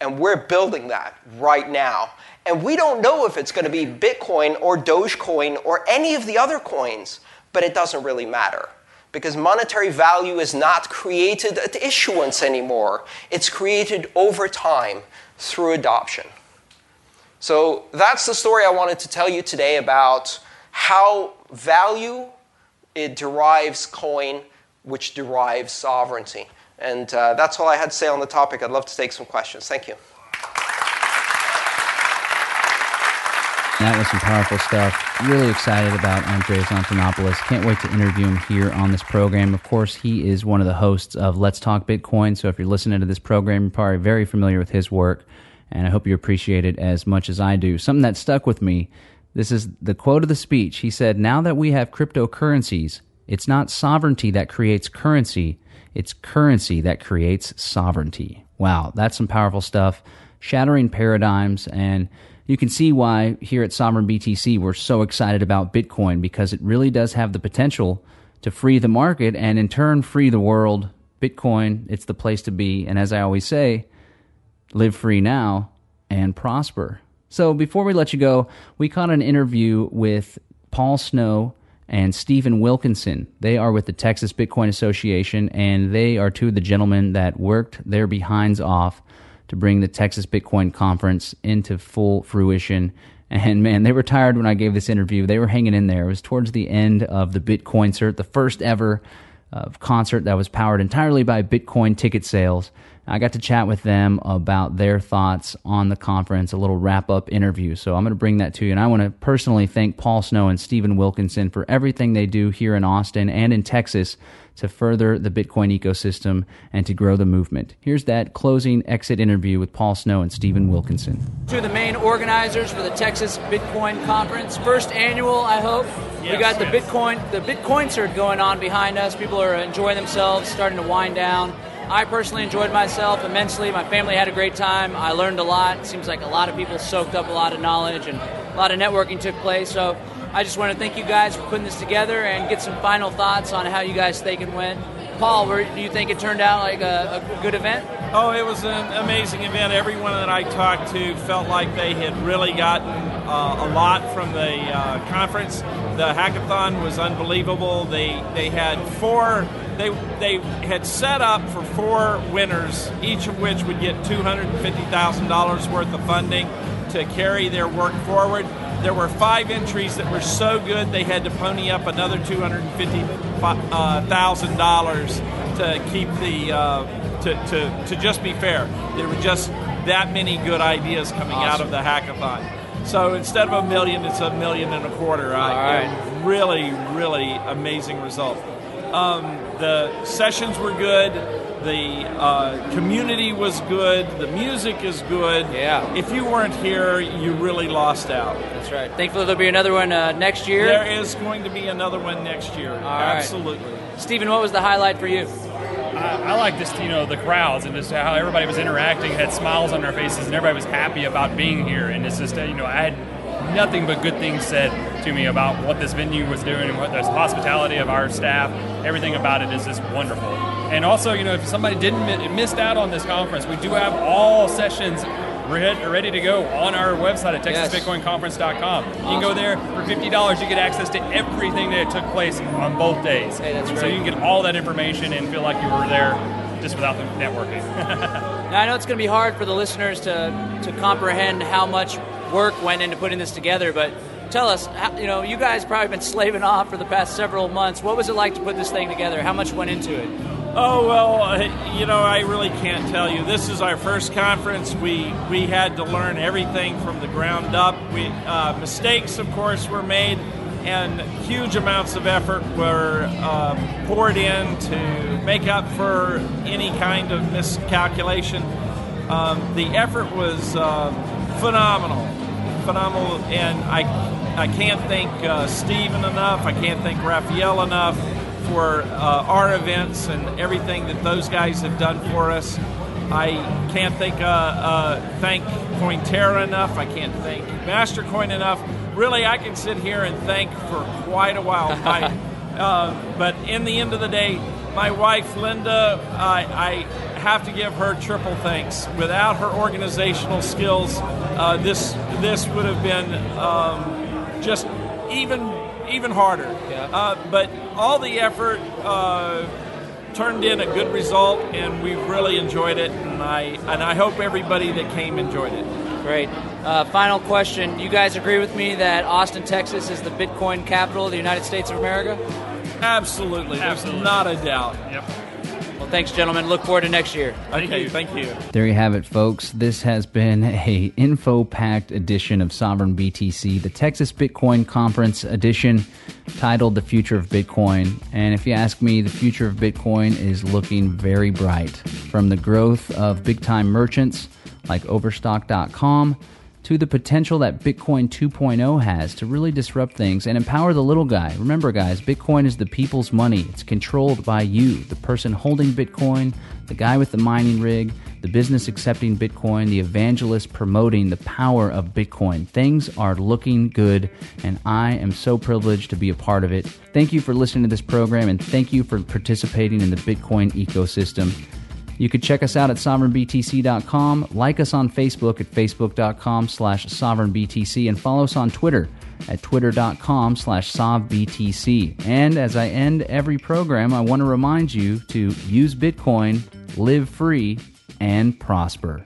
And we're building that right now. And we don't know if it's going to be Bitcoin or Dogecoin or any of the other coins, but it doesn't really matter. Because monetary value is not created at issuance anymore, it's created over time through adoption. So that's the story I wanted to tell you today about how value it derives coin, which derives sovereignty. And uh, that's all I had to say on the topic. I'd love to take some questions. Thank you. That was some powerful stuff. Really excited about Andreas Antonopoulos. Can't wait to interview him here on this program. Of course, he is one of the hosts of Let's Talk Bitcoin. So if you're listening to this program, you're probably very familiar with his work. And I hope you appreciate it as much as I do. Something that stuck with me this is the quote of the speech. He said, Now that we have cryptocurrencies, it's not sovereignty that creates currency, it's currency that creates sovereignty. Wow, that's some powerful stuff. Shattering paradigms. And you can see why here at Sovereign BTC we're so excited about Bitcoin because it really does have the potential to free the market and in turn free the world Bitcoin, it's the place to be. And as I always say, live free now and prosper. So before we let you go, we caught an interview with Paul Snow and Stephen Wilkinson. They are with the Texas Bitcoin Association, and they are two of the gentlemen that worked their behinds off to bring the Texas Bitcoin Conference into full fruition. And man, they were tired when I gave this interview. They were hanging in there. It was towards the end of the Bitcoin cert, the first ever uh, concert that was powered entirely by Bitcoin ticket sales. I got to chat with them about their thoughts on the conference, a little wrap up interview. So I'm going to bring that to you. And I want to personally thank Paul Snow and Stephen Wilkinson for everything they do here in Austin and in Texas to further the Bitcoin ecosystem and to grow the movement. Here's that closing exit interview with Paul Snow and Stephen Wilkinson. Two of the main organizers for the Texas Bitcoin Conference, first annual, I hope. we got the yes. Bitcoin the Bitcoin cert going on behind us. People are enjoying themselves, starting to wind down. I personally enjoyed myself immensely. My family had a great time. I learned a lot. It seems like a lot of people soaked up a lot of knowledge and a lot of networking took place. So I just want to thank you guys for putting this together and get some final thoughts on how you guys think it went. Paul, do you think it turned out like a, a good event? Oh, it was an amazing event. Everyone that I talked to felt like they had really gotten uh, a lot from the uh, conference. The hackathon was unbelievable. They they had four. They they had set up for four winners, each of which would get two hundred and fifty thousand dollars worth of funding to carry their work forward. There were five entries that were so good they had to pony up another two hundred and fifty thousand dollars to keep the uh, to, to to just be fair. There were just that many good ideas coming out of the hackathon. So instead of a million, it's a million and a quarter. Uh, All right. Really, really amazing result. Um, the sessions were good. The uh, community was good. The music is good. Yeah. If you weren't here, you really lost out. That's right. Thankfully, there'll be another one uh, next year. There is going to be another one next year. right. Absolutely. Stephen, what was the highlight for you? I, I like just you know the crowds and just how everybody was interacting, had smiles on their faces, and everybody was happy about being here. And it's just uh, you know I had nothing but good things said to me about what this venue was doing and what the hospitality of our staff. Everything about it is just wonderful. And also, you know, if somebody didn't mi- missed out on this conference, we do have all sessions ready to go on our website at. TexasBitcoinConference.com. You can go there for fifty dollars. You get access to everything that took place on both days. Hey, that's so you can get all that information and feel like you were there just without the networking. Now, I know it's going to be hard for the listeners to, to comprehend how much work went into putting this together, but tell us, you know, you guys probably been slaving off for the past several months. What was it like to put this thing together? How much went into it? Oh well, you know I really can't tell you. This is our first conference. We we had to learn everything from the ground up. We uh, mistakes, of course, were made, and huge amounts of effort were uh, poured in to make up for any kind of miscalculation. Um, the effort was uh, phenomenal, phenomenal, and I I can't thank uh, Stephen enough. I can't thank Raphael enough for uh, our events and everything that those guys have done for us. I can't thank uh, uh, thank Cointerra enough. I can't thank Mastercoin enough. Really, I can sit here and thank for quite a while. My, uh, but in the end of the day, my wife Linda, I, I have to give her triple thanks. Without her organizational skills, uh, this this would have been um, just even even harder. Uh, but all the effort uh, turned in a good result, and we really enjoyed it. And I and I hope everybody that came enjoyed it. Great. Uh, final question. You guys agree with me that Austin, Texas is the Bitcoin capital of the United States of America? Absolutely. There's not a doubt. Yep. Well, thanks, gentlemen. Look forward to next year. Okay, thank you. There you have it, folks. This has been a info-packed edition of Sovereign BTC, the Texas Bitcoin Conference edition, titled "The Future of Bitcoin." And if you ask me, the future of Bitcoin is looking very bright. From the growth of big-time merchants like Overstock.com to the potential that Bitcoin 2.0 has to really disrupt things and empower the little guy. Remember, guys, Bitcoin is the people's money. It's controlled by you, the person holding Bitcoin, the guy with the mining rig, the business accepting Bitcoin, the evangelist promoting the power of Bitcoin. Things are looking good, and I am so privileged to be a part of it. Thank you for listening to this program, and thank you for participating in the Bitcoin ecosystem. You could check us out at sovereignbtc.com, like us on Facebook at facebook.com slash sovereignbtc, and follow us on Twitter at twitter.com slash sovbtc. And as I end every program, I want to remind you to use Bitcoin, live free, and prosper.